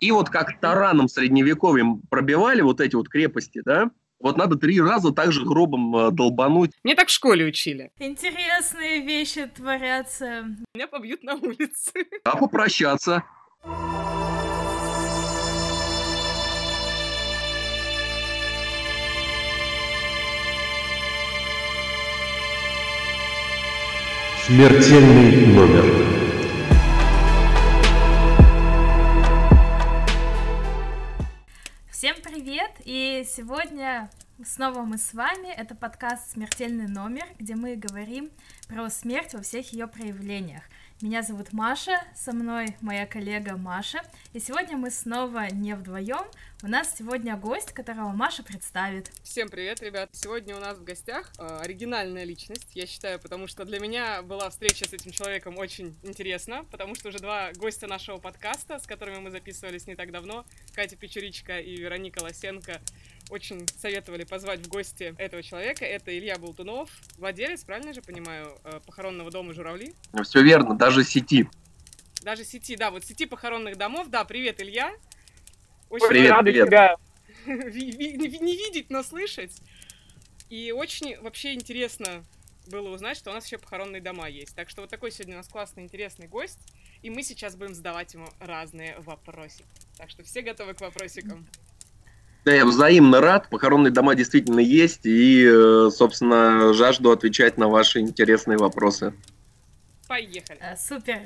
И вот как тараном средневековьем пробивали вот эти вот крепости, да, вот надо три раза так же гробом э, долбануть. Мне так в школе учили. Интересные вещи творятся. Меня побьют на улице. А попрощаться. Смертельный номер. Привет! И сегодня снова мы с вами. Это подкаст «Смертельный номер», где мы говорим про смерть во всех ее проявлениях. Меня зовут Маша, со мной моя коллега Маша. И сегодня мы снова не вдвоем. У нас сегодня гость, которого Маша представит. Всем привет, ребят. Сегодня у нас в гостях э, оригинальная личность, я считаю, потому что для меня была встреча с этим человеком очень интересна, потому что уже два гостя нашего подкаста, с которыми мы записывались не так давно, Катя Печеричка и Вероника Лосенко, очень советовали позвать в гости этого человека. Это Илья Болтунов, владелец, правильно же понимаю, э, похоронного дома «Журавли». Все верно, даже сети. Даже сети, да, вот сети похоронных домов. Да, привет, Илья. Очень Привет, рада привет. тебя не видеть, но слышать. И очень вообще интересно было узнать, что у нас еще похоронные дома есть. Так что вот такой сегодня у нас классный, интересный гость. И мы сейчас будем задавать ему разные вопросики. Так что все готовы к вопросикам? Да, я взаимно рад. Похоронные дома действительно есть. И, э, собственно, жажду отвечать на ваши интересные вопросы. Поехали. Э, Супер!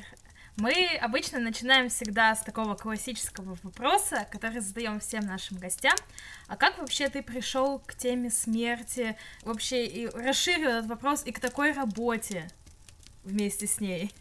Мы обычно начинаем всегда с такого классического вопроса, который задаем всем нашим гостям. А как вообще ты пришел к теме смерти? Вообще и расширил этот вопрос и к такой работе вместе с ней?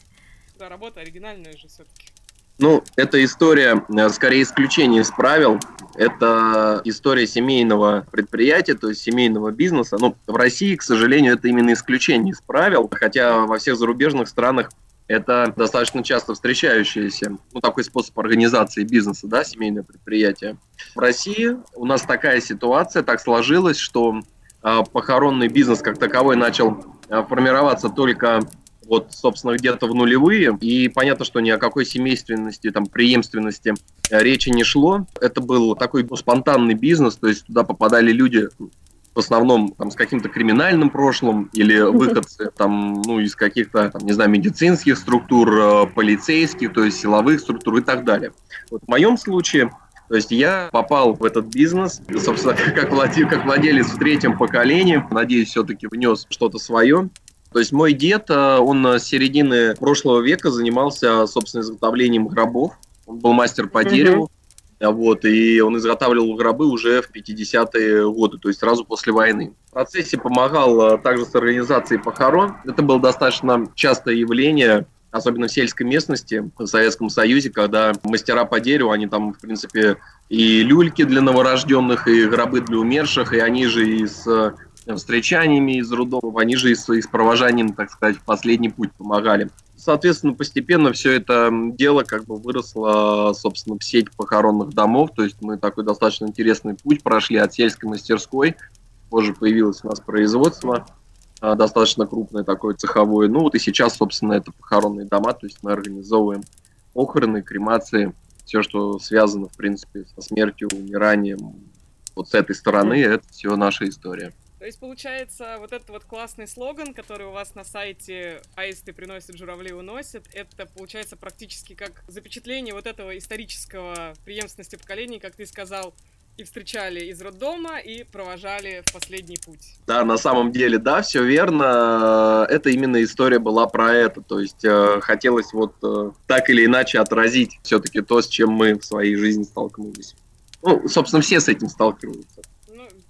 Да, работа оригинальная же все-таки. Ну, эта история, э, скорее, исключение из правил. Это история семейного предприятия, то есть семейного бизнеса. Ну, в России, к сожалению, это именно исключение из правил, хотя во всех зарубежных странах это достаточно часто встречающийся, ну, такой способ организации бизнеса, да, семейное предприятие. В России у нас такая ситуация, так сложилось, что э, похоронный бизнес как таковой начал э, формироваться только вот, собственно, где-то в нулевые, и понятно, что ни о какой семейственности, там, преемственности э, речи не шло. Это был такой ну, спонтанный бизнес, то есть туда попадали люди в основном там, с каким-то криминальным прошлым или выходцы там, ну, из каких-то, там, не знаю, медицинских структур, э, полицейских, то есть силовых структур и так далее. Вот в моем случае то есть я попал в этот бизнес, собственно, как, владе- как владелец в третьем поколении, надеюсь, все-таки внес что-то свое. То есть мой дед, э, он с середины прошлого века занимался, собственно, изготовлением гробов. Он был мастер по Мгм. дереву. А Вот, и он изготавливал гробы уже в 50-е годы, то есть сразу после войны. В процессе помогал э, также с организацией похорон. Это было достаточно частое явление, особенно в сельской местности в Советском Союзе, когда мастера по дереву, они там, в принципе, и люльки для новорожденных, и гробы для умерших, и они же и с э, встречаниями из роддомов, они же и с, и с провожанием, так сказать, в последний путь помогали. Соответственно, постепенно все это дело как бы выросло, собственно, в сеть похоронных домов, то есть мы такой достаточно интересный путь прошли от сельской мастерской, позже появилось у нас производство, а, достаточно крупное такое цеховое, ну вот и сейчас, собственно, это похоронные дома, то есть мы организовываем похороны, кремации, все, что связано, в принципе, со смертью, умиранием, вот с этой стороны, это все наша история. То есть, получается, вот этот вот классный слоган, который у вас на сайте «Аисты приносят, журавли уносят», это, получается, практически как запечатление вот этого исторического преемственности поколений, как ты сказал, и встречали из роддома, и провожали в последний путь. Да, на самом деле, да, все верно. Это именно история была про это. То есть э, хотелось вот э, так или иначе отразить все-таки то, с чем мы в своей жизни столкнулись. Ну, собственно, все с этим сталкиваются.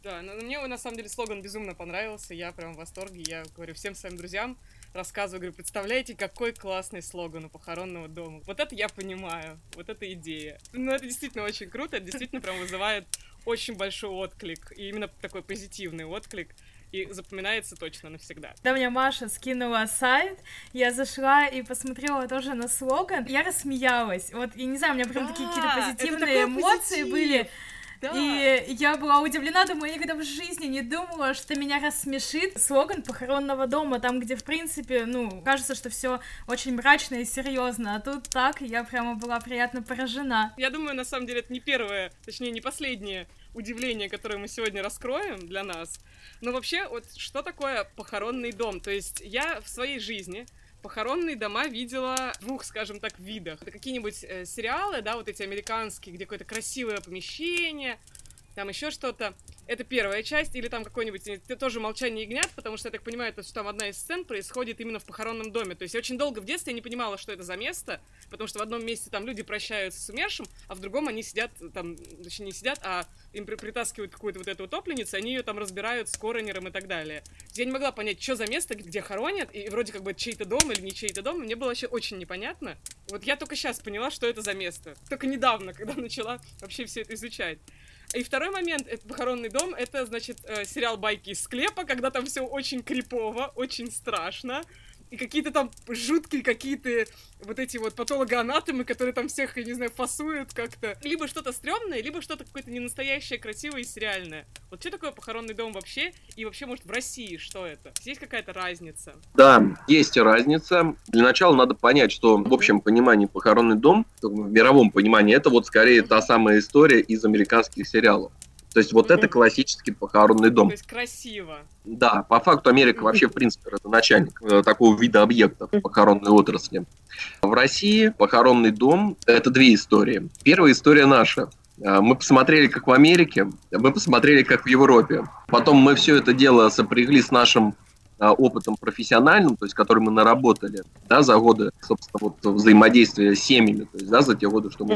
Да, но мне на самом деле слоган безумно понравился, я прям в восторге, я говорю всем своим друзьям, рассказываю, говорю, представляете, какой классный слоган у похоронного дома. Вот это я понимаю, вот эта идея. Ну, это действительно очень круто, это действительно прям вызывает очень большой отклик, и именно такой позитивный отклик, и запоминается точно навсегда. Когда мне Маша скинула сайт, я зашла и посмотрела тоже на слоган, я рассмеялась. Вот, я не знаю, у меня прям такие Да, какие-то это позитивные эмоции позитив. были. Да. И я была удивлена, думаю, я никогда в жизни не думала, что меня рассмешит слоган похоронного дома, там, где, в принципе, ну, кажется, что все очень мрачно и серьезно, а тут так, я прямо была приятно поражена. Я думаю, на самом деле, это не первое, точнее, не последнее удивление, которое мы сегодня раскроем для нас. Но вообще, вот что такое похоронный дом? То есть я в своей жизни похоронные дома видела в двух, скажем так, видах. Это какие-нибудь э, сериалы, да, вот эти американские, где какое-то красивое помещение, там еще что-то. Это первая часть, или там какой-нибудь, это тоже «Молчание ягнят», потому что, я так понимаю, это, что там одна из сцен происходит именно в похоронном доме. То есть я очень долго в детстве не понимала, что это за место, потому что в одном месте там люди прощаются с умершим, а в другом они сидят, там, точнее, не сидят, а им при притаскивают какую-то вот эту утопленницу, они ее там разбирают с коронером и так далее. Я не могла понять, что за место, где хоронят, и вроде как бы чей-то дом или не чей-то дом, мне было вообще очень непонятно. Вот я только сейчас поняла, что это за место. Только недавно, когда начала вообще все это изучать. И второй момент, это похоронный дом, это, значит, э, сериал «Байки из склепа», когда там все очень крипово, очень страшно и какие-то там жуткие какие-то вот эти вот патологоанатомы, которые там всех, я не знаю, фасуют как-то. Либо что-то стрёмное, либо что-то какое-то ненастоящее, красивое и сериальное. Вот что такое похоронный дом вообще? И вообще, может, в России что это? Есть какая-то разница? Да, есть разница. Для начала надо понять, что в общем понимании похоронный дом, в мировом понимании, это вот скорее та самая история из американских сериалов. То есть вот это классический похоронный дом. То есть красиво. Да, по факту Америка вообще, в принципе, это начальник э, такого вида объектов похоронной отрасли. В России похоронный дом – это две истории. Первая история наша. Э, мы посмотрели, как в Америке, мы посмотрели, как в Европе. Потом мы все это дело сопрягли с нашим э, опытом профессиональным, то есть который мы наработали да, за годы, собственно, вот взаимодействия с семьями, то есть да, за те годы, что мы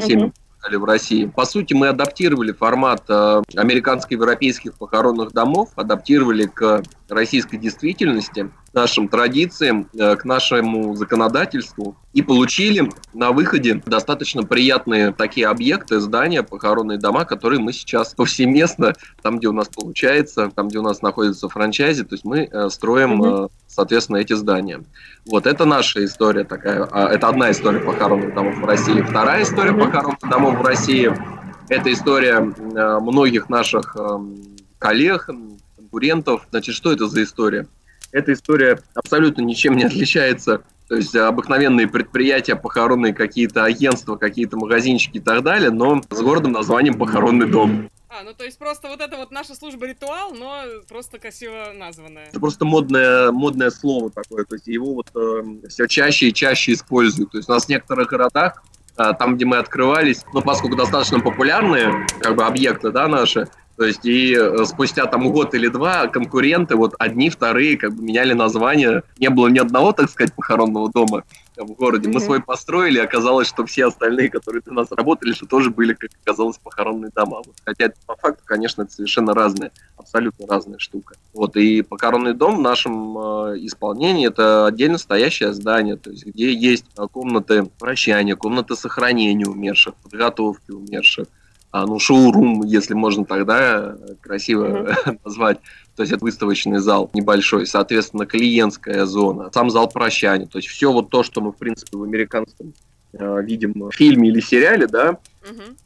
семьями в России. По сути, мы адаптировали формат э, американско-европейских похоронных домов, адаптировали к российской действительности, нашим традициям, э, к нашему законодательству и получили на выходе достаточно приятные такие объекты, здания, похоронные дома, которые мы сейчас повсеместно, там, где у нас получается, там, где у нас находится франчайзи, то есть мы э, строим, mm соответственно, эти здания. Вот это наша история такая, а, это одна история похоронных домов в России. Вторая история похоронных домов в России – это история многих наших эм, коллег, конкурентов. Значит, что это за история? Эта история абсолютно ничем не отличается. То есть обыкновенные предприятия, похоронные какие-то агентства, какие-то магазинчики и так далее, но с городом названием «Похоронный дом». А, ну то есть просто вот это вот наша служба ритуал, но просто красиво названное. Это просто модное, модное слово такое, то есть его вот э, все чаще и чаще используют. То есть у нас в некоторых городах, э, там, где мы открывались, ну, поскольку достаточно популярные как бы объекты, да, наши, то есть и э, спустя там год или два конкуренты, вот одни, вторые, как бы меняли название. Не было ни одного, так сказать, похоронного дома в городе. Mm-hmm. Мы свой построили, оказалось, что все остальные, которые у нас работали, что тоже были, как оказалось, похоронные дома. Вот. Хотя по факту, конечно, это совершенно разная, абсолютно разная штука. Вот и похоронный дом в нашем э, исполнении это отдельно стоящее здание, то есть где есть э, комнаты прощания, комнаты сохранения умерших, подготовки умерших, а, ну, шоурум, если можно тогда красиво mm-hmm. назвать. То есть это выставочный зал небольшой, соответственно, клиентская зона, сам зал прощания. То есть все вот то, что мы, в принципе, в американском э, видим в фильме или сериале, да, mm-hmm.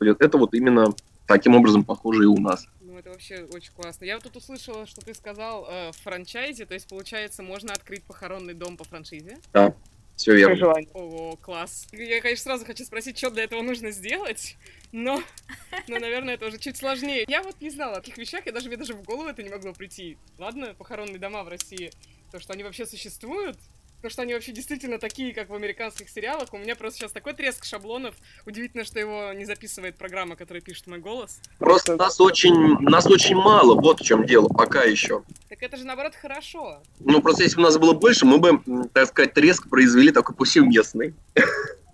Mm-hmm. это вот именно таким образом похоже и у нас. Ну, это вообще очень классно. Я вот тут услышала, что ты сказал э, франчайзе, то есть, получается, можно открыть похоронный дом по франшизе? Да. Все верно. О, класс. Я, конечно, сразу хочу спросить, что для этого нужно сделать, но, но, наверное, это уже чуть сложнее. Я вот не знала о таких вещах, я даже, мне даже в голову это не могло прийти. Ладно, похоронные дома в России, то, что они вообще существуют, то, что они вообще действительно такие, как в американских сериалах. У меня просто сейчас такой треск шаблонов. Удивительно, что его не записывает программа, которая пишет мой голос. Просто нас очень, нас очень мало, вот в чем дело, пока еще. Так это же, наоборот, хорошо. Ну, просто если бы у нас было больше, мы бы, так сказать, треск произвели такой повсеместный.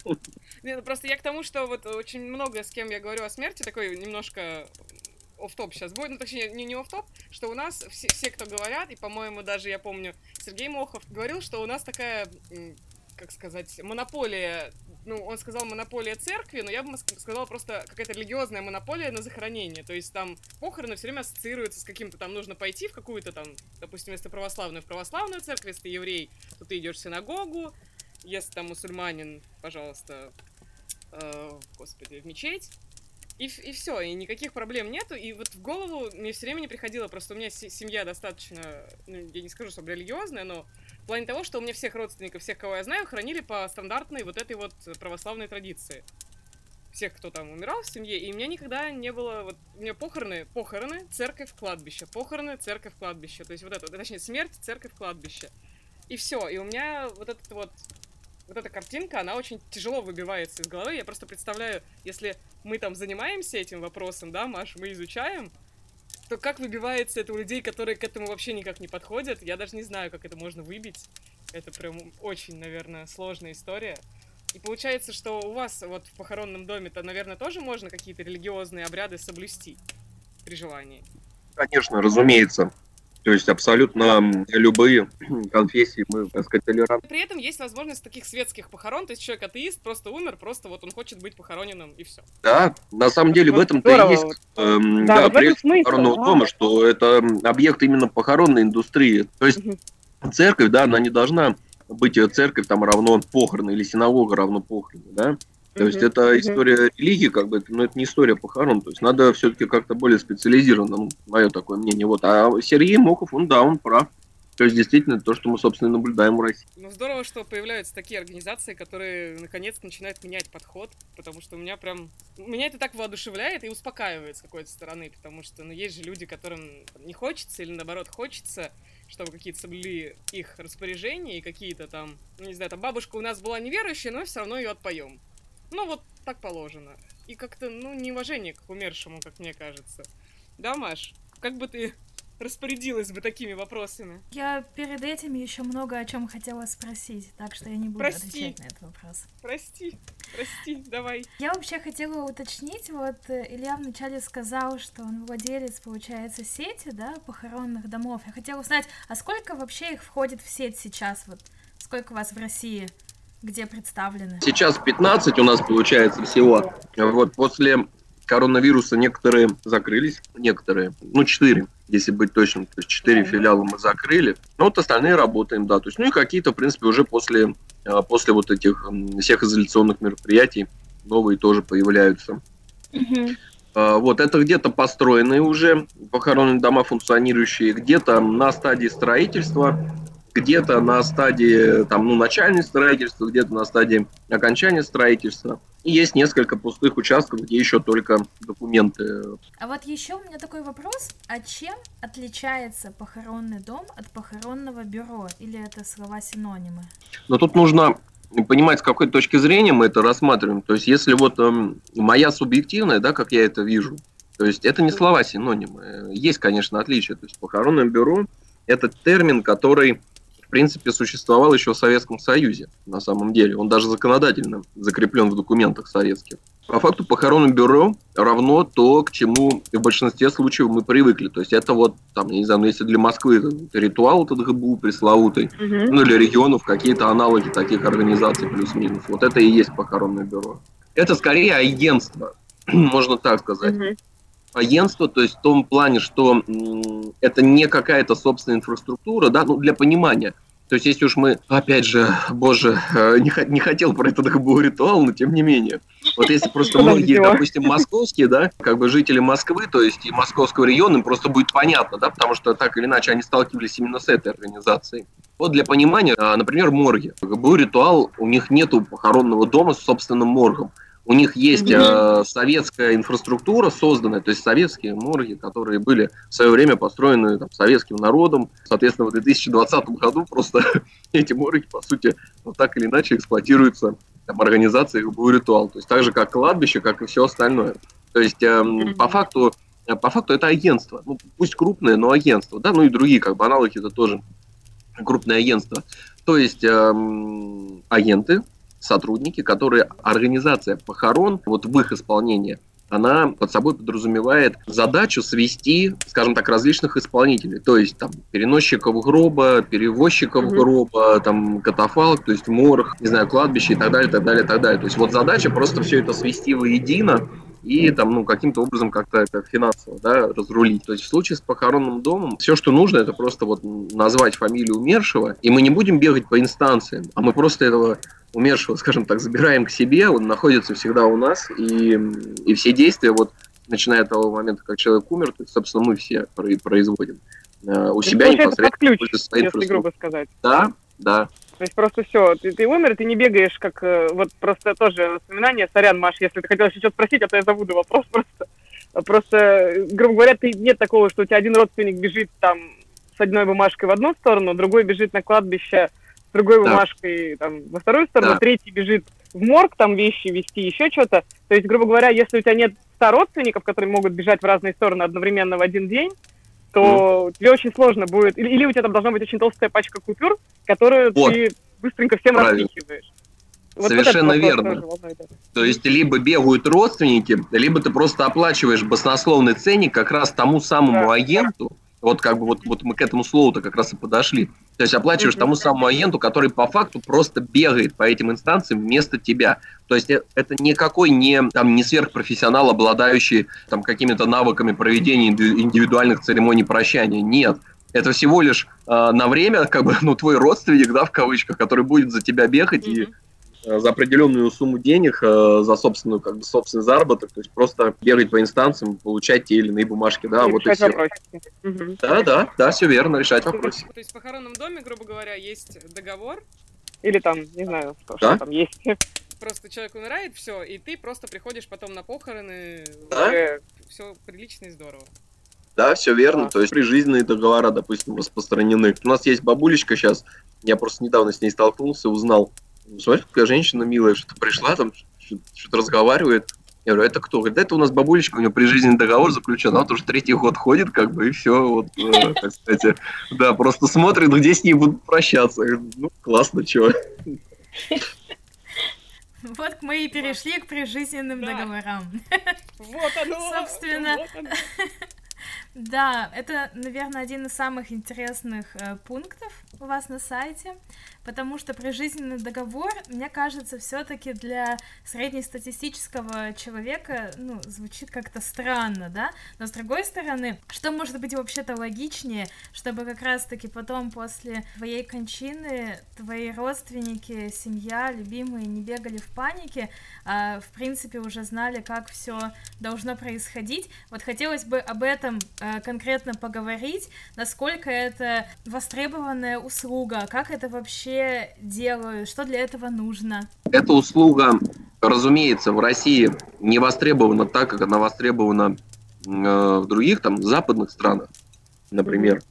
Нет, ну просто я к тому, что вот очень много с кем я говорю о смерти, такой немножко оф-топ сейчас будет, ну, точнее, не, не оф-топ, что у нас все, все, кто говорят, и, по-моему, даже, я помню, Сергей Мохов говорил, что у нас такая, как сказать, монополия, ну, он сказал монополия церкви, но я бы сказала просто какая-то религиозная монополия на захоронение, то есть там похороны все время ассоциируются с каким-то, там нужно пойти в какую-то там, допустим, если ты православную, в православную церковь, если ты еврей, то ты идешь в синагогу, если там мусульманин, пожалуйста, э, господи, в мечеть, И, и все, и никаких проблем нету. И вот в голову мне все время не приходило, просто у меня семья достаточно, ну, я не скажу, что религиозная, но в плане того, что у меня всех родственников, всех, кого я знаю, хранили по стандартной вот этой вот православной традиции. Всех, кто там умирал в семье, и у меня никогда не было, вот, у меня похороны, похороны, церковь, кладбище, похороны, церковь, кладбище, то есть вот это, точнее, смерть, церковь, кладбище. И все, и у меня вот этот вот вот эта картинка, она очень тяжело выбивается из головы. Я просто представляю, если мы там занимаемся этим вопросом, да, Маш, мы изучаем, то как выбивается это у людей, которые к этому вообще никак не подходят? Я даже не знаю, как это можно выбить. Это прям очень, наверное, сложная история. И получается, что у вас вот в похоронном доме-то, наверное, тоже можно какие-то религиозные обряды соблюсти при желании. Конечно, разумеется. То есть абсолютно любые конфессии мы, так сказать, толерантны. При этом есть возможность таких светских похорон, то есть человек атеист, просто умер, просто вот он хочет быть похороненным, и все. Да, на самом деле в этом-то и есть эм, да, да, вот похоронного дома, что это объект именно похоронной индустрии. То есть угу. церковь, да, она не должна быть э, церковь там равно похороны или синагога равно похороны, да. То есть это история религии, как бы, но это не история похорон. То есть надо все-таки как-то более специализированно, мое такое мнение. Вот. А Сергей Мохов, он да, он прав. То есть действительно то, что мы, собственно, наблюдаем в России. Ну здорово, что появляются такие организации, которые наконец начинают менять подход, потому что у меня прям... Меня это так воодушевляет и успокаивает с какой-то стороны, потому что ну, есть же люди, которым не хочется или наоборот хочется, чтобы какие-то соблюли их распоряжения и какие-то там, ну не знаю, там бабушка у нас была неверующая, но все равно ее отпоем. Ну, вот так положено. И как-то, ну, неуважение к умершему, как мне кажется. Да, Маш? Как бы ты распорядилась бы такими вопросами? Я перед этим еще много о чем хотела спросить, так что я не буду прости. отвечать на этот вопрос. Прости, прости, давай. Я вообще хотела уточнить, вот э, Илья вначале сказал, что он владелец, получается, сети, да, похоронных домов. Я хотела узнать, а сколько вообще их входит в сеть сейчас, вот сколько вас в России? Где представлены? Сейчас 15 у нас получается всего. Вот после коронавируса некоторые закрылись, некоторые, ну, 4, если быть точным, то есть 4 филиала мы закрыли, но вот остальные работаем, да, то есть, ну, и какие-то, в принципе, уже после, а, после вот этих всех изоляционных мероприятий новые тоже появляются. Вот, это где-то построенные уже похоронные дома функционирующие, где-то на стадии строительства, где-то на стадии там, ну, начального строительства, где-то на стадии окончания строительства. И есть несколько пустых участков, где еще только документы. А вот еще у меня такой вопрос. А чем отличается похоронный дом от похоронного бюро? Или это слова-синонимы? Но тут нужно понимать, с какой точки зрения мы это рассматриваем. То есть, если вот э, моя субъективная, да, как я это вижу, то есть это не слова-синонимы. Есть, конечно, отличия. То есть похоронное бюро – это термин, который в принципе, существовал еще в Советском Союзе, на самом деле. Он даже законодательно закреплен в документах советских. По факту похоронное бюро равно то, к чему в большинстве случаев мы привыкли. То есть это вот, там, я не знаю, ну, если для Москвы это ритуал этот ГБУ пресловутый, угу. ну для регионов какие-то аналоги таких организаций плюс-минус. Вот это и есть похоронное бюро. Это скорее агентство, можно так сказать. Угу агентство, то есть в том плане, что это не какая-то собственная инфраструктура, да, ну, для понимания. То есть, если уж мы, опять же, боже, э, не, не хотел про этот был ритуал, но тем не менее. Вот если просто многие, допустим, московские, да, как бы жители Москвы, то есть и московского региона, им просто будет понятно, да, потому что так или иначе они сталкивались именно с этой организацией. Вот для понимания, а, например, морги. ГБУ ритуал, у них нету похоронного дома с собственным моргом. У них есть э, советская инфраструктура созданная, то есть советские морги, которые были в свое время построены там, советским народом. Соответственно, в 2020 году просто эти морги, по сути, вот так или иначе эксплуатируются там, организацией ГБУ «Ритуал». То есть так же, как кладбище, как и все остальное. То есть э, по факту по факту это агентство, ну, пусть крупное, но агентство, да, ну и другие как бы аналоги это тоже крупное агентство. То есть эм, агенты, сотрудники, которые организация похорон, вот в их исполнении, она под собой подразумевает задачу свести, скажем так, различных исполнителей, то есть там переносчиков гроба, перевозчиков mm-hmm. гроба, там катафалк, то есть морг, не знаю, кладбище и так далее, так далее, так далее. То есть вот задача просто все это свести воедино и там, ну, каким-то образом как-то это финансово, да, разрулить. То есть в случае с похоронным домом все, что нужно, это просто вот назвать фамилию умершего, и мы не будем бегать по инстанциям, а мы просто этого умершего, скажем так, забираем к себе, он находится всегда у нас, и, и все действия, вот, начиная от того момента, как человек умер, то есть, собственно, мы все производим э, у себя непосредственно. Как ключ, если грубо сказать. Да, да. То есть просто все, ты, ты умер, ты не бегаешь, как э, вот просто тоже воспоминание, сорян, Маш, если ты хотела еще что-то спросить, а то я забуду вопрос просто. Просто, грубо говоря, ты, нет такого, что у тебя один родственник бежит там с одной бумажкой в одну сторону, другой бежит на кладбище с другой да. бумажкой там, во вторую сторону, да. третий бежит в морг там вещи вести, еще что-то. То есть, грубо говоря, если у тебя нет ста родственников, которые могут бежать в разные стороны одновременно в один день, то mm. тебе очень сложно будет. Или, или у тебя там должна быть очень толстая пачка купюр, которую вот. ты быстренько всем Правильно. распихиваешь. Вот Совершенно вот верно. То есть либо бегают родственники, либо ты просто оплачиваешь баснословный ценник как раз тому самому да. агенту, вот как бы вот, вот мы к этому слову-то как раз и подошли. То есть оплачиваешь mm-hmm. тому самому агенту, который по факту просто бегает по этим инстанциям вместо тебя. То есть э, это никакой не, там, не сверхпрофессионал, обладающий там, какими-то навыками проведения индивидуальных церемоний прощания. Нет. Это всего лишь э, на время, как бы, ну, твой родственник, да, в кавычках, который будет за тебя бегать mm-hmm. и за определенную сумму денег, э, за собственную, как бы, собственный заработок, то есть просто бегать по инстанциям, получать те или иные бумажки, да, и вот и все. Угу. Да, да, да, все верно, решать вопросы. То есть в похоронном доме, грубо говоря, есть договор? Или там, не знаю, что, да? что там есть. Просто человек умирает, все, и ты просто приходишь потом на похороны, да? все прилично и здорово. Да, все верно. Да. То есть прижизненные договора, допустим, распространены. У нас есть бабулечка сейчас, я просто недавно с ней столкнулся, узнал, смотри, какая женщина милая, что-то пришла, там что-то разговаривает. Я говорю, это кто? Говорит, это у нас бабулечка, у нее прижизненный договор заключен, она вот уже третий год ходит, как бы, и все, вот, э, так сказать, да, просто смотрит, где с ней будут прощаться. Говорю, ну, классно, чего. Вот мы и перешли к прижизненным да. договорам. Вот оно! Собственно, вот оно. Да, это, наверное, один из самых интересных э, пунктов у вас на сайте, потому что прижизненный договор, мне кажется, все-таки для среднестатистического человека, ну, звучит как-то странно, да, но с другой стороны, что может быть вообще-то логичнее, чтобы как раз-таки потом после твоей кончины твои родственники, семья, любимые не бегали в панике, а в принципе уже знали, как все должно происходить. Вот хотелось бы об этом э, конкретно поговорить, насколько это востребованная услуга, как это вообще делают, что для этого нужно? Эта услуга, разумеется, в России не востребована так, как она востребована э, в других там западных странах, например.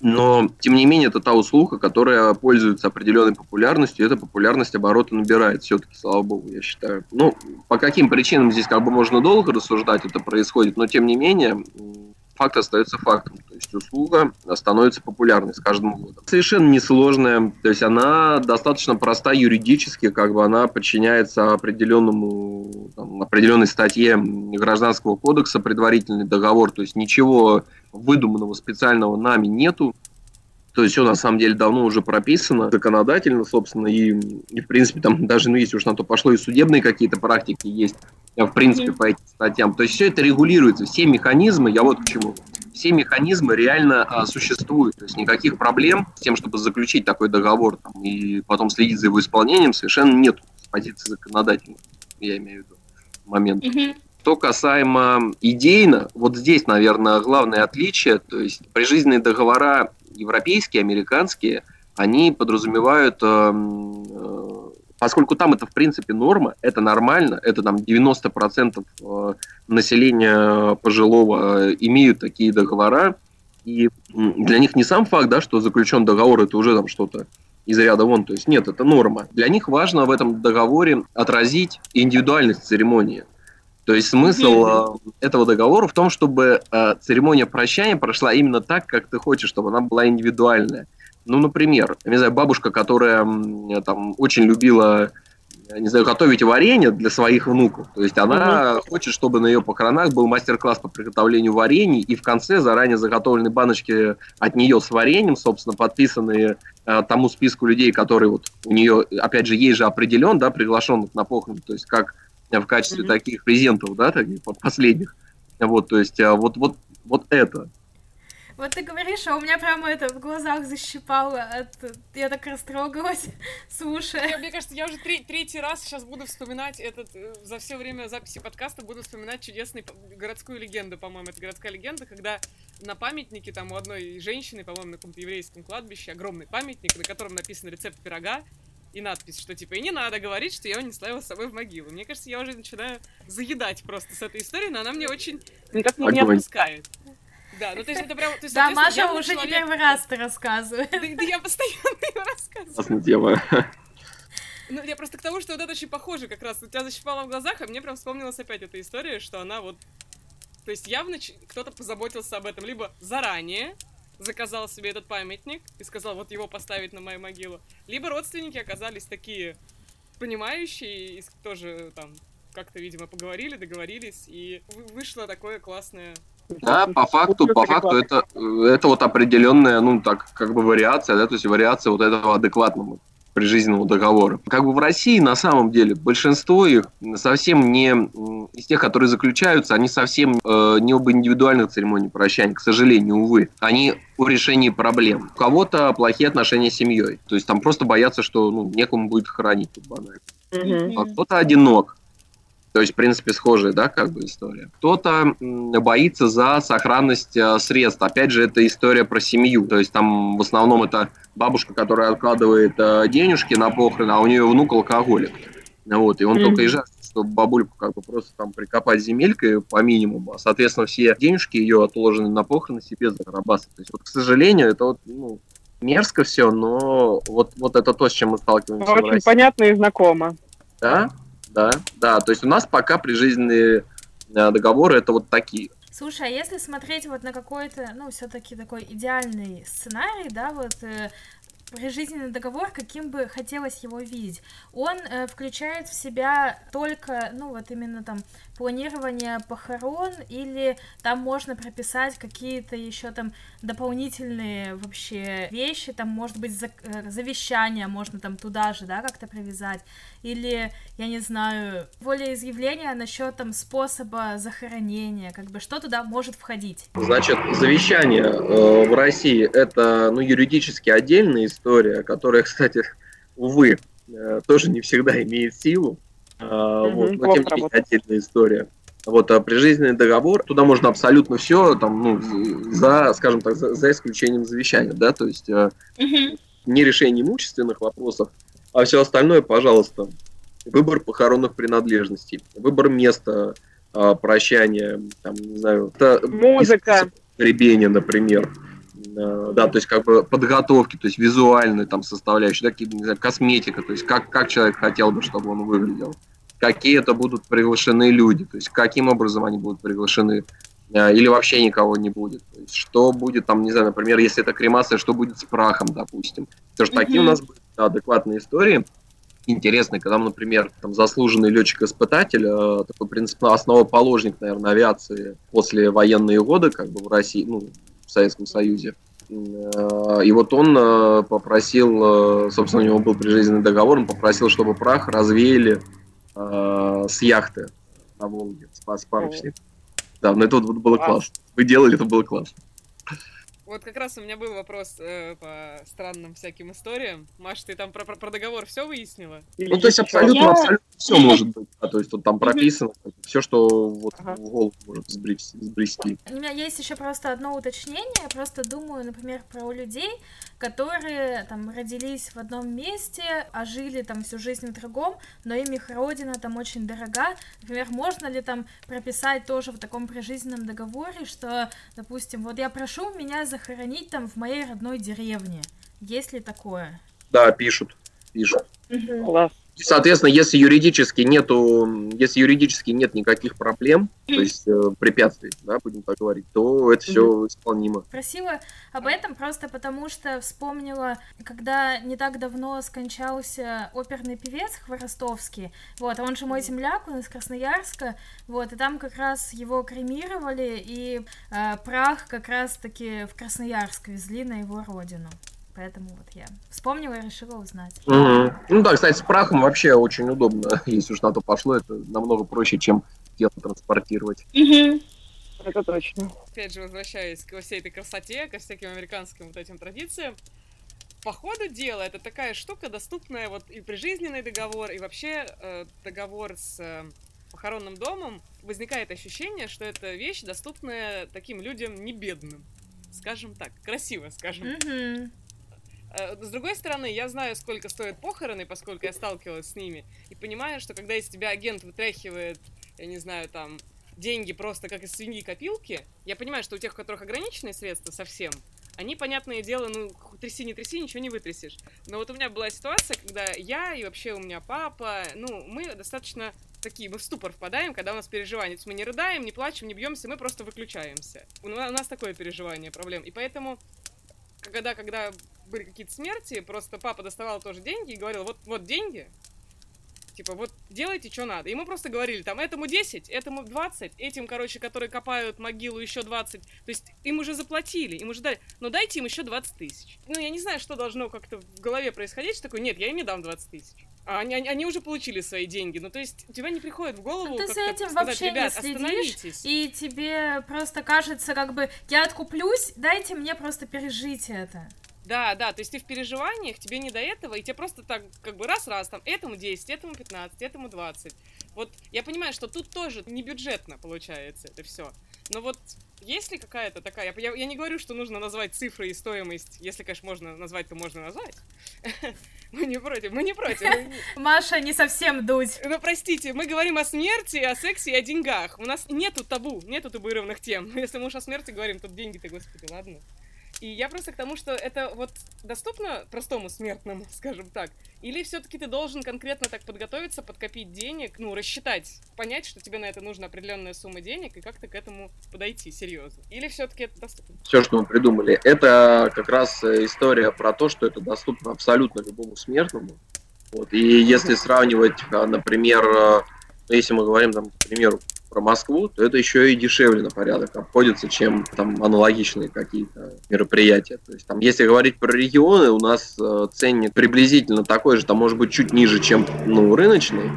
Но, тем не менее, это та услуга, которая пользуется определенной популярностью, и эта популярность оборота набирает все-таки, слава богу, я считаю. Ну, по каким причинам здесь как бы можно долго рассуждать, это происходит, но, тем не менее, факт остается фактом. То есть услуга становится популярной с каждым годом. Совершенно несложная, то есть она достаточно проста юридически, как бы она подчиняется определенному, там, определенной статье Гражданского кодекса, предварительный договор, то есть ничего выдуманного специального нами нету. То есть все на самом деле давно уже прописано законодательно, собственно, и, и в принципе там даже, ну, если уж на то пошло, и судебные какие-то практики есть, э, в принципе, по этим статьям. То есть все это регулируется, все механизмы, я вот к чему, все механизмы реально а, существуют. То есть никаких проблем с тем, чтобы заключить такой договор там, и потом следить за его исполнением, совершенно нет с позиции законодательной, я имею в виду момент. Mm-hmm. Что касаемо идейно, вот здесь, наверное, главное отличие, то есть прижизненные договора европейские, американские, они подразумевают, эм, э, поскольку там это в принципе норма, это нормально, это там 90% э, населения пожилого э, имеют такие договора, и для них не сам факт, да, что заключен договор, это уже там что-то из ряда вон, то есть нет, это норма. Для них важно в этом договоре отразить индивидуальность церемонии. То есть смысл mm-hmm. этого договора в том, чтобы э, церемония прощания прошла именно так, как ты хочешь, чтобы она была индивидуальная. Ну, например, я не знаю, бабушка, которая там очень любила не знаю, готовить варенье для своих внуков. То есть она угу. хочет, чтобы на ее похоронах был мастер-класс по приготовлению варений, и в конце заранее заготовленные баночки от нее с вареньем, собственно, подписанные э, тому списку людей, которые вот у нее, опять же, есть же определен, да, приглашенных на похороны, то есть как в качестве mm-hmm. таких презентов, да, таких последних. Вот, то есть, вот, вот, вот это. Вот ты говоришь, а у меня прямо это в глазах защипало. От... Я так растрогалась, слушай. Мне кажется, я уже три, третий раз сейчас буду вспоминать этот... Э, за все время записи подкаста буду вспоминать чудесную городскую легенду, по-моему. Это городская легенда, когда на памятнике там у одной женщины, по-моему, на каком-то еврейском кладбище, огромный памятник, на котором написан рецепт пирога, и надпись, что типа и не надо говорить, что я унесла его с собой в могилу. Мне кажется, я уже начинаю заедать просто с этой историей, но она мне очень никак не, не отпускает. Да, ну то есть это прям... То есть, да, Маша уже человек... не первый раз ты рассказывает. Да, да я постоянно его рассказываю. тема. Ну, я просто к тому, что вот это очень похоже как раз. У тебя защипало в глазах, а мне прям вспомнилась опять эта история, что она вот... То есть явно кто-то позаботился об этом. Либо заранее заказал себе этот памятник и сказал, вот его поставить на мою могилу. Либо родственники оказались такие понимающие и тоже там как-то, видимо, поговорили, договорились, и вышло такое классное да, по факту, по факту это, это вот определенная, ну, так, как бы вариация, да, то есть вариация вот этого адекватного прижизненного договора. Как бы в России, на самом деле, большинство их совсем не из тех, которые заключаются, они совсем э, не об индивидуальных церемониях прощания, к сожалению, увы. Они о решении проблем. У кого-то плохие отношения с семьей. То есть там просто боятся, что ну, некому будет хоронить банально. Mm-hmm. А кто-то одинок. То есть, в принципе, схожая, да, как бы история. Кто-то боится за сохранность э, средств. Опять же, это история про семью. То есть, там в основном это бабушка, которая откладывает э, денежки на похороны, а у нее внук алкоголик. Вот, и он mm-hmm. только и жаждет, чтобы бабульку как бы просто там прикопать земелькой по минимуму, а, соответственно, все денежки ее отложенные на похороны себе зарабатывать. То есть, вот, к сожалению, это вот, ну, мерзко все, но вот, вот это то, с чем мы сталкиваемся. Очень понятно и знакомо. Да, да, да. То есть у нас пока прижизненные э, договоры это вот такие. Слушай, а если смотреть вот на какой-то, ну, все-таки такой идеальный сценарий, да, вот э, прижизненный договор, каким бы хотелось его видеть, он э, включает в себя только, ну, вот именно там планирование похорон, или там можно прописать какие-то еще там дополнительные вообще вещи, там может быть э, завещание можно там туда же, да, как-то привязать, или, я не знаю, волеизъявление насчет там способа захоронения, как бы что туда может входить? Значит, завещание э, в России это, ну, юридически отдельная история, которая, кстати, увы, э, тоже не всегда имеет силу, Uh, вот, но тем не менее отдельная история. Вот, а прижизненный договор, туда можно абсолютно все, там, ну, за, скажем так, за, за исключением завещания, да, то есть uh-huh. не решение имущественных вопросов, а все остальное, пожалуйста, выбор похоронных принадлежностей, выбор места а, прощания, там, не знаю, это музыка, гребения, например, а, да, то есть как бы подготовки, то есть визуальные там составляющие, такие, не знаю, косметика, то есть как, как человек хотел бы, чтобы он выглядел какие это будут приглашены люди, то есть каким образом они будут приглашены, э, или вообще никого не будет. То есть, что будет там, не знаю, например, если это кремация, что будет с прахом, допустим. Потому что mm-hmm. такие у нас были да, адекватные истории, интересные, когда, например, там заслуженный летчик-испытатель, э, такой, в принципе, основоположник, наверное, авиации после военные годы, как бы в России, ну, в Советском Союзе, э, и вот он попросил, собственно, у него был прижизненный договор, он попросил, чтобы прах развеяли э, с яхты на Волге, спас парусник. Да, но это вот было классно. Вы делали, это было классно. Вот как раз у меня был вопрос э, по странным всяким историям. Маш, ты там про, про, про договор все выяснила? Ну, то есть абсолютно, я... абсолютно все может быть. Да, то есть тут там прописано все, что вот ага. в голову может сбрести. У меня есть еще просто одно уточнение. Я просто думаю, например, про людей, которые там родились в одном месте, а жили там всю жизнь в другом, но им их родина там очень дорога. Например, можно ли там прописать тоже в таком прижизненном договоре, что, допустим, вот я прошу меня за захоронить там в моей родной деревне. Есть ли такое? Да, пишут. Пишут. Класс. Соответственно, если юридически нету, если юридически нет никаких проблем, то есть э, препятствий, да, будем так говорить, то это все исполнимо. Красиво об этом просто потому, что вспомнила, когда не так давно скончался оперный певец Хворостовский, вот, он же мой земляк, он из Красноярска, вот, и там как раз его кремировали, и э, прах как раз-таки в Красноярск везли на его родину. Поэтому вот я вспомнила и решила узнать. Угу. Ну да, кстати, с прахом вообще очень удобно, если уж на то пошло, это намного проще, чем тело транспортировать. Угу. Это точно. Опять же, возвращаясь ко всей этой красоте, ко всяким американским вот этим традициям, по ходу дела это такая штука, доступная вот и прижизненный договор, и вообще э, договор с э, похоронным домом. Возникает ощущение, что эта вещь доступная таким людям не бедным. Скажем так, красиво скажем. Мгм. Э, С другой стороны, я знаю, сколько стоят похороны, поскольку я сталкивалась с ними, и понимаю, что когда из тебя агент вытряхивает, я не знаю, там, деньги просто как из свиньи копилки, я понимаю, что у тех, у которых ограниченные средства совсем, они, понятное дело, ну, тряси, не тряси, ничего не вытрясешь. Но вот у меня была ситуация, когда я и вообще у меня папа, ну, мы достаточно такие, мы в ступор впадаем, когда у нас переживания. То есть мы не рыдаем, не плачем, не бьемся, мы просто выключаемся. У нас такое переживание проблем. И поэтому, когда, когда были какие-то смерти, просто папа доставал тоже деньги и говорил, вот, вот деньги, типа, вот делайте, что надо. И мы просто говорили, там, этому 10, этому 20, этим, короче, которые копают могилу, еще 20. То есть им уже заплатили, им уже дали, но дайте им еще 20 тысяч. Ну, я не знаю, что должно как-то в голове происходить, что такое, нет, я им не дам 20 тысяч. А они, они, они уже получили свои деньги. Ну, то есть, у тебя не приходит в голову ты за как-то этим сказать, вообще не ребят, следишь, остановитесь. И тебе просто кажется, как бы, я откуплюсь, дайте мне просто пережить это. Да, да, то есть ты в переживаниях, тебе не до этого, и тебе просто так, как бы раз-раз, там, этому 10, этому 15, этому 20. Вот я понимаю, что тут тоже не бюджетно получается это все. Но вот есть ли какая-то такая... Я, я не говорю, что нужно назвать цифры и стоимость. Если, конечно, можно назвать, то можно назвать. Мы не против, мы не против. Маша, не совсем дуть. Ну, простите, мы говорим о смерти, о сексе и о деньгах. У нас нету табу, нету табуированных тем. Если мы уж о смерти говорим, то деньги-то, господи, ладно. И я просто к тому, что это вот доступно простому смертному, скажем так. Или все-таки ты должен конкретно так подготовиться, подкопить денег, ну, рассчитать, понять, что тебе на это нужна определенная сумма денег, и как-то к этому подойти серьезно. Или все-таки это доступно? Все, что мы придумали, это как раз э, история про то, что это доступно абсолютно любому смертному. Вот. И если сравнивать, а, например, э, ну, если мы говорим, там, к примеру, про Москву, то это еще и дешевле на порядок обходится, чем там аналогичные какие-то мероприятия. То есть там, если говорить про регионы, у нас э, ценник приблизительно такой же, там может быть чуть ниже, чем ну, рыночный.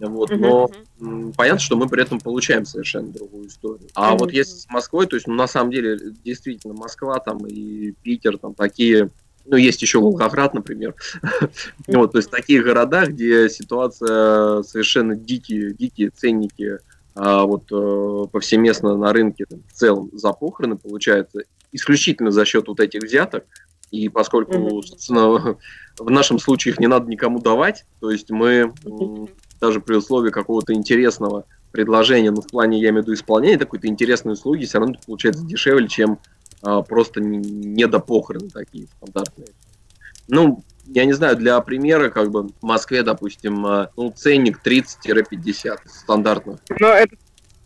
Вот, но м, понятно, что мы при этом получаем совершенно другую историю. А Мгм. вот если с Москвой, то есть, ну, на самом деле, действительно, Москва там и Питер там такие, ну, есть еще Волгоград, например. Вот, то есть, такие города, где ситуация совершенно дикие, дикие ценники вот э, повсеместно на рынке в целом за похороны получается исключительно за счет вот этих взяток. И поскольку, собственно, в нашем случае их не надо никому давать, то есть мы даже при условии какого-то интересного предложения, ну, в плане, я имею в виду, исполнения какой-то интересной услуги, все равно получается дешевле, чем а, просто не- недопохороны такие стандартные. Ну, я не знаю, для примера, как бы в Москве, допустим, а, ну, ценник 30-50 стандартных. Но это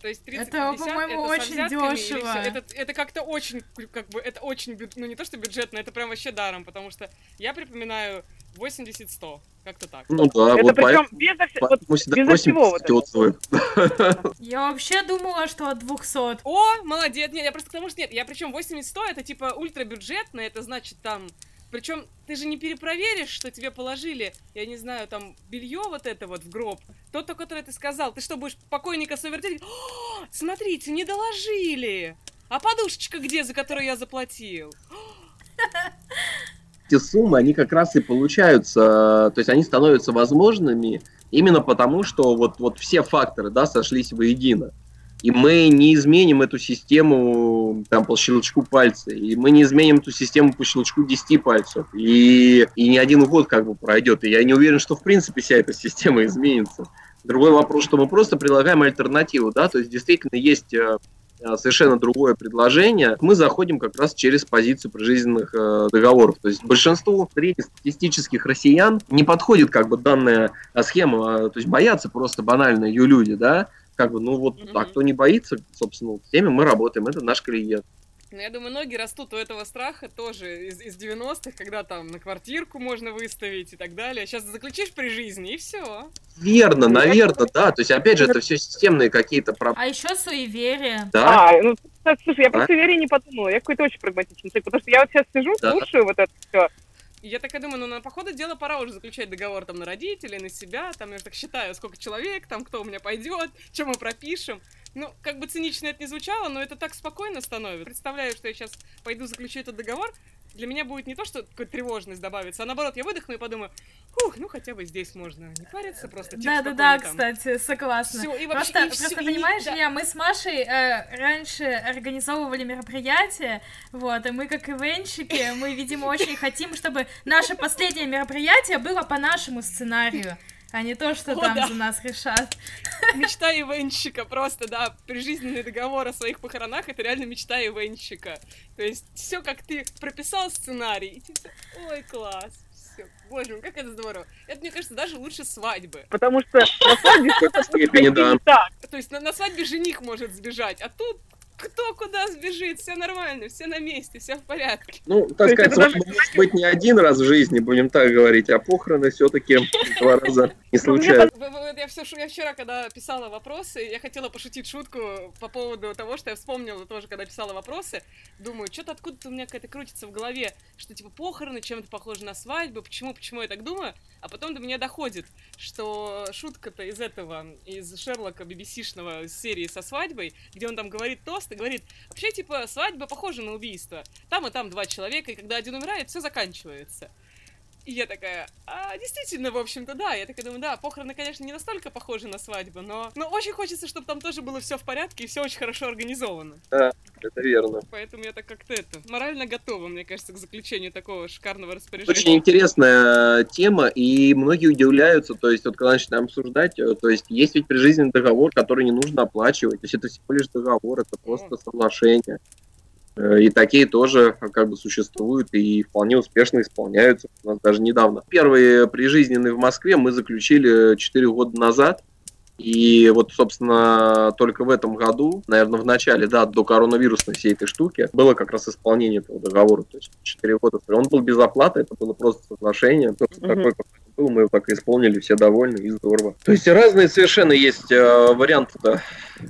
То есть 30 Это, по-моему, очень дешево. Это, это как-то очень, как бы, это очень, ну не то что бюджетно, это прям вообще даром, потому что я припоминаю 80-100, как-то так. Ну да, это вот причем поэтому, безо, вся- вот просим всего вот отзывы. Я вообще думала, что от 200. О, молодец, нет, я просто к тому, что нет, я причем 80-100, это типа ультрабюджетно, это значит там, причем ты же не перепроверишь, что тебе положили, я не знаю, там, белье вот это вот в гроб, то, то, которое ты сказал, ты что, будешь покойника свой вертеть? О, смотрите, не доложили! А подушечка где, за которую я заплатил? эти суммы, они как раз и получаются, то есть они становятся возможными именно потому, что вот, вот все факторы, да, сошлись воедино. И мы не изменим эту систему там, по щелчку пальца, и мы не изменим эту систему по щелчку 10 пальцев, и, и не один год как бы пройдет, и я не уверен, что в принципе вся эта система изменится. Другой вопрос, что мы просто предлагаем альтернативу, да, то есть действительно есть э, э, совершенно другое предложение, мы заходим как раз через позицию прижизненных э, договоров. То есть большинству среднестатистических россиян не подходит как бы данная э, схема, э, то есть боятся просто банально ее люди, да, как бы, ну вот, Мгм. а кто не боится, собственно, вот с теми мы работаем, это наш клиент. Ну, я думаю, ноги растут у этого страха тоже из, из 90-х, когда там на квартирку можно выставить и так далее. Сейчас заключишь при жизни, и все. Верно, наверное, да, то есть, опять же, это все системные какие-то проблемы, А еще суеверие. да, А, ну, слушай, я про суеверие не подумала. Я какой-то очень прагматичный человек, потому что я вот сейчас сижу, Да. слушаю вот это все. И я такая думаю, ну, на походу дела пора уже заключать договор там на родителей, на себя, там, я так считаю, сколько человек, там, кто у меня пойдет, что мы пропишем. Ну, как бы цинично это не звучало, но это так спокойно становится. Представляю, что я сейчас пойду заключу этот договор, для меня будет не то, что какая-то тревожность добавится, а наоборот, я выдохну и подумаю, ух, ну хотя бы здесь можно не париться, просто Да, да, да, кстати, согласна. Всё, и просто, вообще, и просто всё, и понимаешь, да. я, мы с Машей э, раньше организовывали мероприятия, вот, и мы как ивенщики, мы, видимо, очень хотим, чтобы наше последнее мероприятие было по нашему сценарию, а не то, что О, там да. за нас решат. Мечта ивенщика, просто, да, прижизненный договор о своих похоронах, это реально мечта ивенщика. То есть все, как ты прописал сценарий, и ой, класс, все, боже мой, как это здорово. Это, мне кажется, даже лучше свадьбы. Потому что на свадьбе да. не так. То есть на, на свадьбе жених может сбежать, а тут кто куда сбежит, все нормально, все на месте, все в порядке. Ну, так сказать, свадьба может быть не один раз в жизни, будем так говорить, а похороны все-таки два раза не Ну, случаются. Я, все, я вчера, когда писала вопросы, я хотела пошутить шутку по поводу того, что я вспомнила тоже, когда писала вопросы. Думаю, что-то откуда-то у меня какая-то крутится в голове, что типа похороны чем-то похожи на свадьбу, почему, почему я так думаю, а потом до меня доходит, что шутка-то из этого, из Шерлока BBC-шного серии со свадьбой, где он там говорит тост и говорит, вообще типа свадьба похожа на убийство. Там и там два человека, и когда один умирает, все заканчивается. И я такая, а, действительно, в общем-то, да. Я такая думаю, да, похороны, конечно, не настолько похожи на свадьбу, но, но очень хочется, чтобы там тоже было все в порядке и все очень хорошо организовано. Это верно. Поэтому я так как-то это морально готова, мне кажется, к заключению такого шикарного распоряжения. Очень интересная тема, и многие удивляются, то есть вот когда начинаем обсуждать, э, то есть есть ведь прижизненный договор, который не нужно оплачивать, то есть это всего лишь договор, это просто соглашение. Э, И такие тоже э, как бы существуют и вполне успешно исполняются. У нас даже недавно. Первые прижизненные в Москве мы заключили 4 года назад. И вот, собственно, только в этом году, наверное, в начале, да, до коронавирусной всей этой штуки, было как раз исполнение этого договора. То есть 4 года. Он был без оплаты, это было просто соглашение. Мгм. такой, какой он был, мы его так и исполнили, все довольны и здорово. То есть разные совершенно есть э, варианты, да.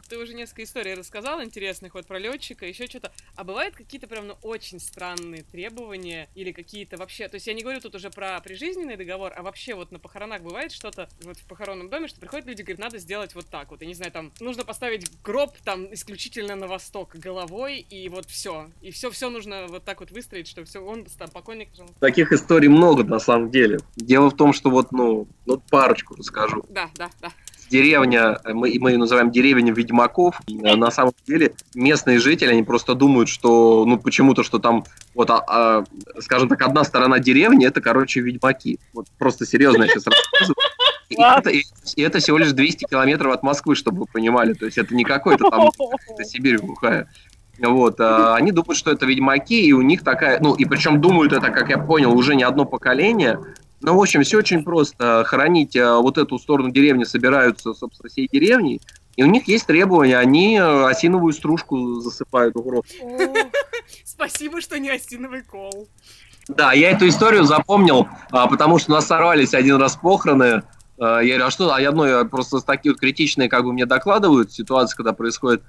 Ты уже несколько историй рассказал интересных вот про летчика, еще что-то. А бывают какие-то прям ну, очень странные требования или какие-то вообще... То есть я не говорю тут уже про прижизненный договор, а вообще вот на похоронах бывает что-то вот в похоронном доме, что приходят люди, говорят, надо сделать вот так вот. Я не знаю, там нужно поставить гроб там исключительно на восток головой, и вот все. И все, все нужно вот так вот выстроить, что все, он там покойник жил. Таких историй много на самом деле. Дело в том, что вот, ну, вот парочку расскажу. Да, да, да. деревня, мы, мы ее называем деревня Ведьмаков. На самом деле местные жители, они просто думают, что, ну, почему-то, что там, вот, а, а, скажем так, одна сторона деревни, это, короче, Ведьмаки. Вот просто серьезно я сейчас рассказываю. И это, и- и это всего лишь 200 километров от Москвы, чтобы вы понимали. То есть это не какой-то там это Сибирь глухая. Вот, а, они думают, что это ведьмаки, и у них такая, ну, и причем думают это, как я понял, уже не одно поколение. Ну, в общем, все очень просто. Хоронить а, вот эту сторону деревни собираются, собственно, всей деревней, и у них есть требования, они а, осиновую стружку засыпают в гроб. Спасибо, что не осиновый кол. Да, я эту историю запомнил, а, потому что у нас сорвались один раз похороны. А, Я говорю, а что? А я, ну, я просто такие вот критичные, как бы мне докладывают ситуации, когда происходит.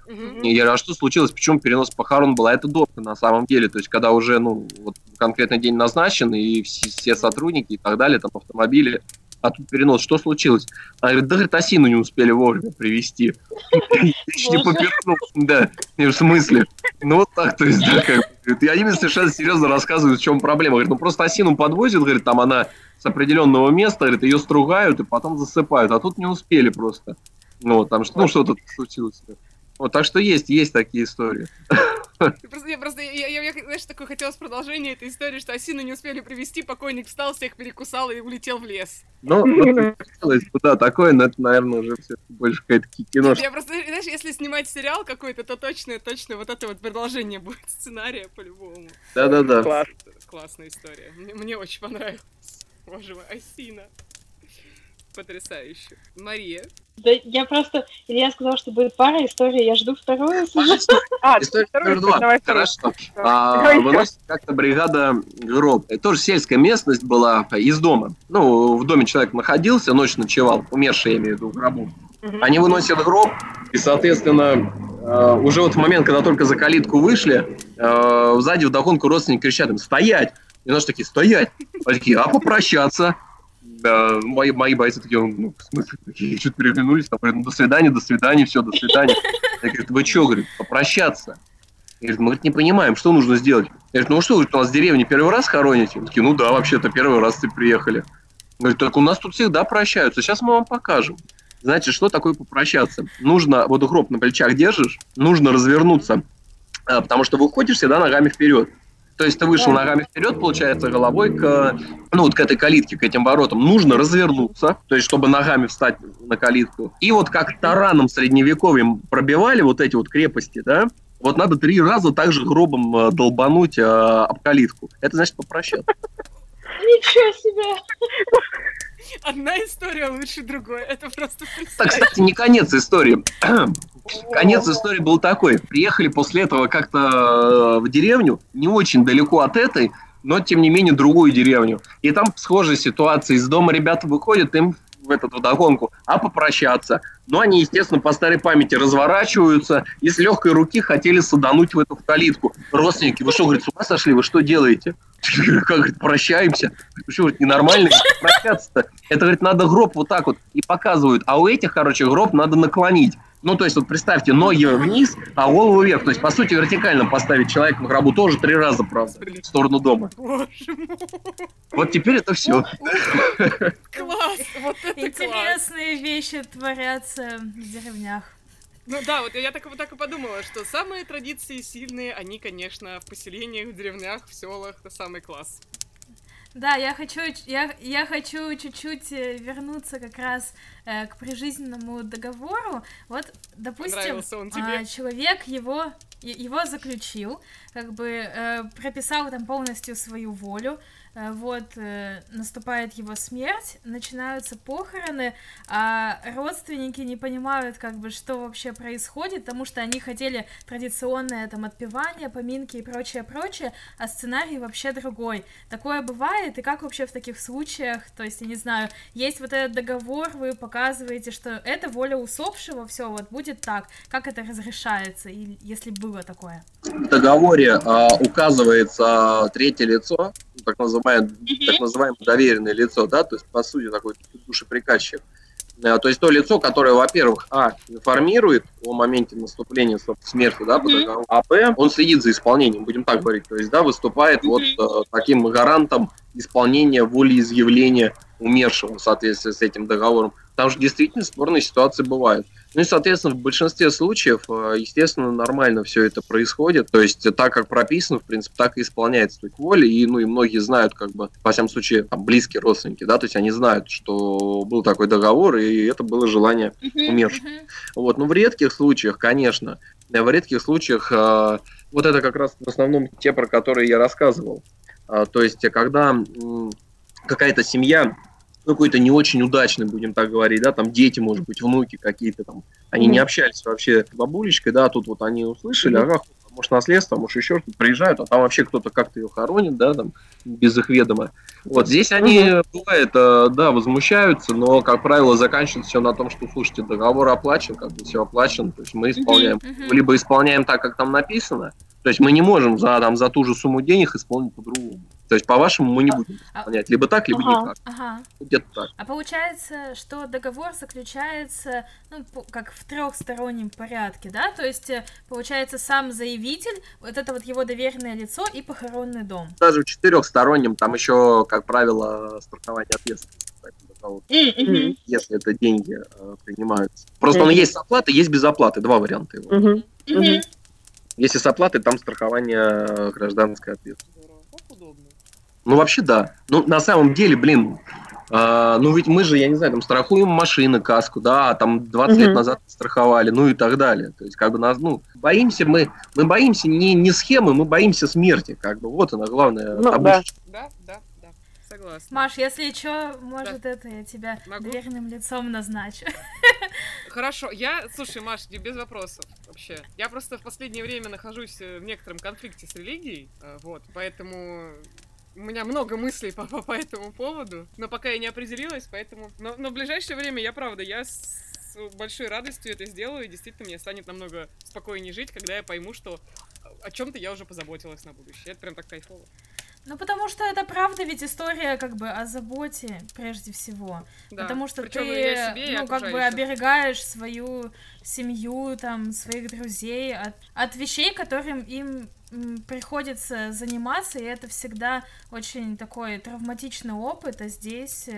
И я говорю, а что случилось, почему перенос похорон был? А это долго на самом деле, то есть когда уже, ну, вот конкретный день назначен, и все, все сотрудники и так далее, там, автомобили, а тут перенос, что случилось? Она говорит, да, говорит, осину не успели вовремя привезти. Не попернул. Да, в смысле? Ну, вот так, то есть, да, как. И они мне совершенно серьезно рассказывают, в чем проблема. Говорит, ну, просто осину подвозят, говорит, там она с определенного места, говорит, ее стругают и потом засыпают, а тут не успели просто. Ну, вот там, что- ну, что-то случилось. Вот, так что есть, есть такие истории. Просто, я просто, я, я, я, знаешь, такое хотелось продолжение этой истории, что осину не успели привезти, покойник встал, всех перекусал и улетел в лес. Бы, да, такое, но это, наверное, уже все больше какая-то кино. Я просто, знаешь, если снимать сериал какой-то, то точно, точно вот это вот продолжение будет сценария по-любому. Да-да-да. Класс. Классная история. Мне, мне очень понравилось. Боже мой, осина. Потрясающе. Мария. Да я просто... Илья сказал, что будет пара историй, я жду вторую. А, История номер два. Хорошо. А. Выносит как-то бригада гроб. Это тоже сельская местность была из дома. Ну, в доме человек находился, ночь ночевал, умерший, я имею в виду, гробу. Они выносят гроб, и, соответственно, э, уже вот в момент, когда только за калитку вышли, э, сзади вдогонку родственники кричат им «Стоять! И наши такие, стоять. Они такие, а попрощаться? Мои, мои бойцы такие, ну, в смысле, такие, чуть переглянулись, там, говорят, ну, до свидания, до свидания, все, до свидания. Я говорю, вы что, говорит, попрощаться? Я говорю, мы говорит, не понимаем, что нужно сделать. Я говорю, ну что, говорит, у нас в деревне первый раз хороните? Они такие, ну да, вообще-то первый раз ты приехали. Говорит, так у нас тут всегда прощаются, сейчас мы вам покажем. Знаете, что такое попрощаться? Нужно, вот гроб на плечах держишь, нужно развернуться, а, потому что выходишь всегда ногами вперед. То есть ты вышел ногами вперед, получается, головой к, ну, вот к этой калитке, к этим воротам. Нужно развернуться, то есть чтобы ногами встать на калитку. И вот как тараном средневековьем пробивали вот эти вот крепости, да, вот надо три раза также гробом э, долбануть э, об калитку. Это значит попрощаться. Ничего себе! Одна история лучше другой. Это просто Так, кстати, не конец истории. Конец истории был такой. Приехали после этого как-то э, в деревню, не очень далеко от этой, но тем не менее другую деревню. И там схожая ситуация. Из дома ребята выходят, им в эту водогонку, а попрощаться. Но они, естественно, по старой памяти разворачиваются и с легкой руки хотели садануть в эту калитку. Родственники, вы что, говорит, с ума сошли, вы что делаете? Как, говорит, прощаемся. Что, говорит, ненормально прощаться-то? Это, говорит, надо гроб вот так вот и показывают. А у этих, короче, гроб надо наклонить. Ну, то есть, вот представьте, ноги вниз, а голову вверх. То есть, по сути, вертикально поставить человека в гробу тоже три раза, правда, в сторону дома. Вот теперь это все. Класс! Вот это класс! Интересные вещи творятся в деревнях. Ну да, вот я так, вот так и подумала, что самые традиции сильные, они, конечно, в поселениях, в деревнях, в селах, это самый класс. Да, я хочу, я, я хочу чуть-чуть э, вернуться как раз э, к прижизненному договору. Вот, допустим, он тебе? а, человек его его заключил, как бы э, прописал там полностью свою волю. Э, вот э, наступает его смерть, начинаются похороны, а родственники не понимают, как бы, что вообще происходит, потому что они хотели традиционное там отпевание, поминки и прочее, прочее, а сценарий вообще другой. Такое бывает, и как вообще в таких случаях, то есть, я не знаю, есть вот этот договор, вы показываете, что это воля усопшего, все, вот будет так, как это разрешается, и если было такое? В договоре а, указывается третье лицо, так называемое, так называемое доверенное лицо, да, то есть, по сути, такой душеприказчик. А, То есть то лицо, которое, во-первых, а, информирует о моменте наступления смерти, да, договору, а, б, он следит за исполнением, будем так говорить, то есть, да, выступает вот э, таким гарантом исполнения волеизъявления умершего в соответствии с этим договором. Там же действительно спорные ситуации бывают. Ну и, соответственно, в большинстве случаев, э, естественно, нормально все это происходит. То есть, так как прописано, в принципе, так и исполняется суть воли. И, ну, и многие знают, как бы, во всяком случае, там, близкие родственники, да, то есть они знают, что был такой договор, и это было желание умершего. Вот, но в редких случаях, конечно, э, в редких случаях э, вот это как раз в основном те, про которые я рассказывал. То есть, когда какая-то семья, какой-то не очень удачный, будем так говорить, да, там дети, может быть, внуки какие-то там, они не Мгм. общались вообще с бабулечкой, да, тут вот они услышали, ага, может, наследство, может, еще что-то, приезжают, а там вообще кто-то как-то ее хоронит, да, там, без их ведома. Вот здесь они, бывает, э, да, возмущаются, но, как правило, заканчивается все на том, что, слушайте, договор оплачен, как бы все оплачено, то есть мы исполняем, либо исполняем так, как там написано, то есть мы не можем за, там, за ту же сумму денег исполнить по-другому. То есть, по-вашему, мы не будем А- исполнять либо так, либо Ага. никак. Ага. Где-то так. А получается, что договор заключается, ну, как в трехстороннем порядке, да? То есть, э, получается, сам заявитель, вот это вот его доверенное лицо и похоронный дом. Даже в четырехстороннем там еще, как правило, страхование ответственности. Мгм. Если это деньги э, принимаются. Просто он есть с оплатой, есть без оплаты. Два варианта его. Если с оплатой, там страхование э, гражданской ответственности. Ну, вообще, да. Ну, на самом деле, блин, а, ну ведь мы же, я не знаю, там страхуем машины, каску, да, а там 20 лет Мгм. назад страховали, ну и так далее. То есть, как бы нас, ну, боимся мы, мы боимся не, не схемы, мы боимся смерти, как бы, вот она главная Ну, табличка. Да, да, да. Согласна. Маш, если что, может, это я тебя Могу? доверенным лицом назначу. Хорошо, я, слушай, Маш, не- без вопросов вообще. Я просто в последнее время нахожусь э, в некотором конфликте с религией, э, вот, поэтому у меня много мыслей по, по, по этому поводу, но пока я не определилась, поэтому... Но, но в ближайшее время я, правда, я с большой радостью это сделаю, и действительно мне станет намного спокойнее жить, когда я пойму, что о чем-то я уже позаботилась на будущее. Это прям так кайфово. Ну, потому что это правда ведь история как бы о заботе прежде всего. Да. Потому что Причём ты, себе, ну, как бы оберегаешь свою семью, там, своих друзей от, от вещей, которым им приходится заниматься, и это всегда очень такой травматичный опыт, а здесь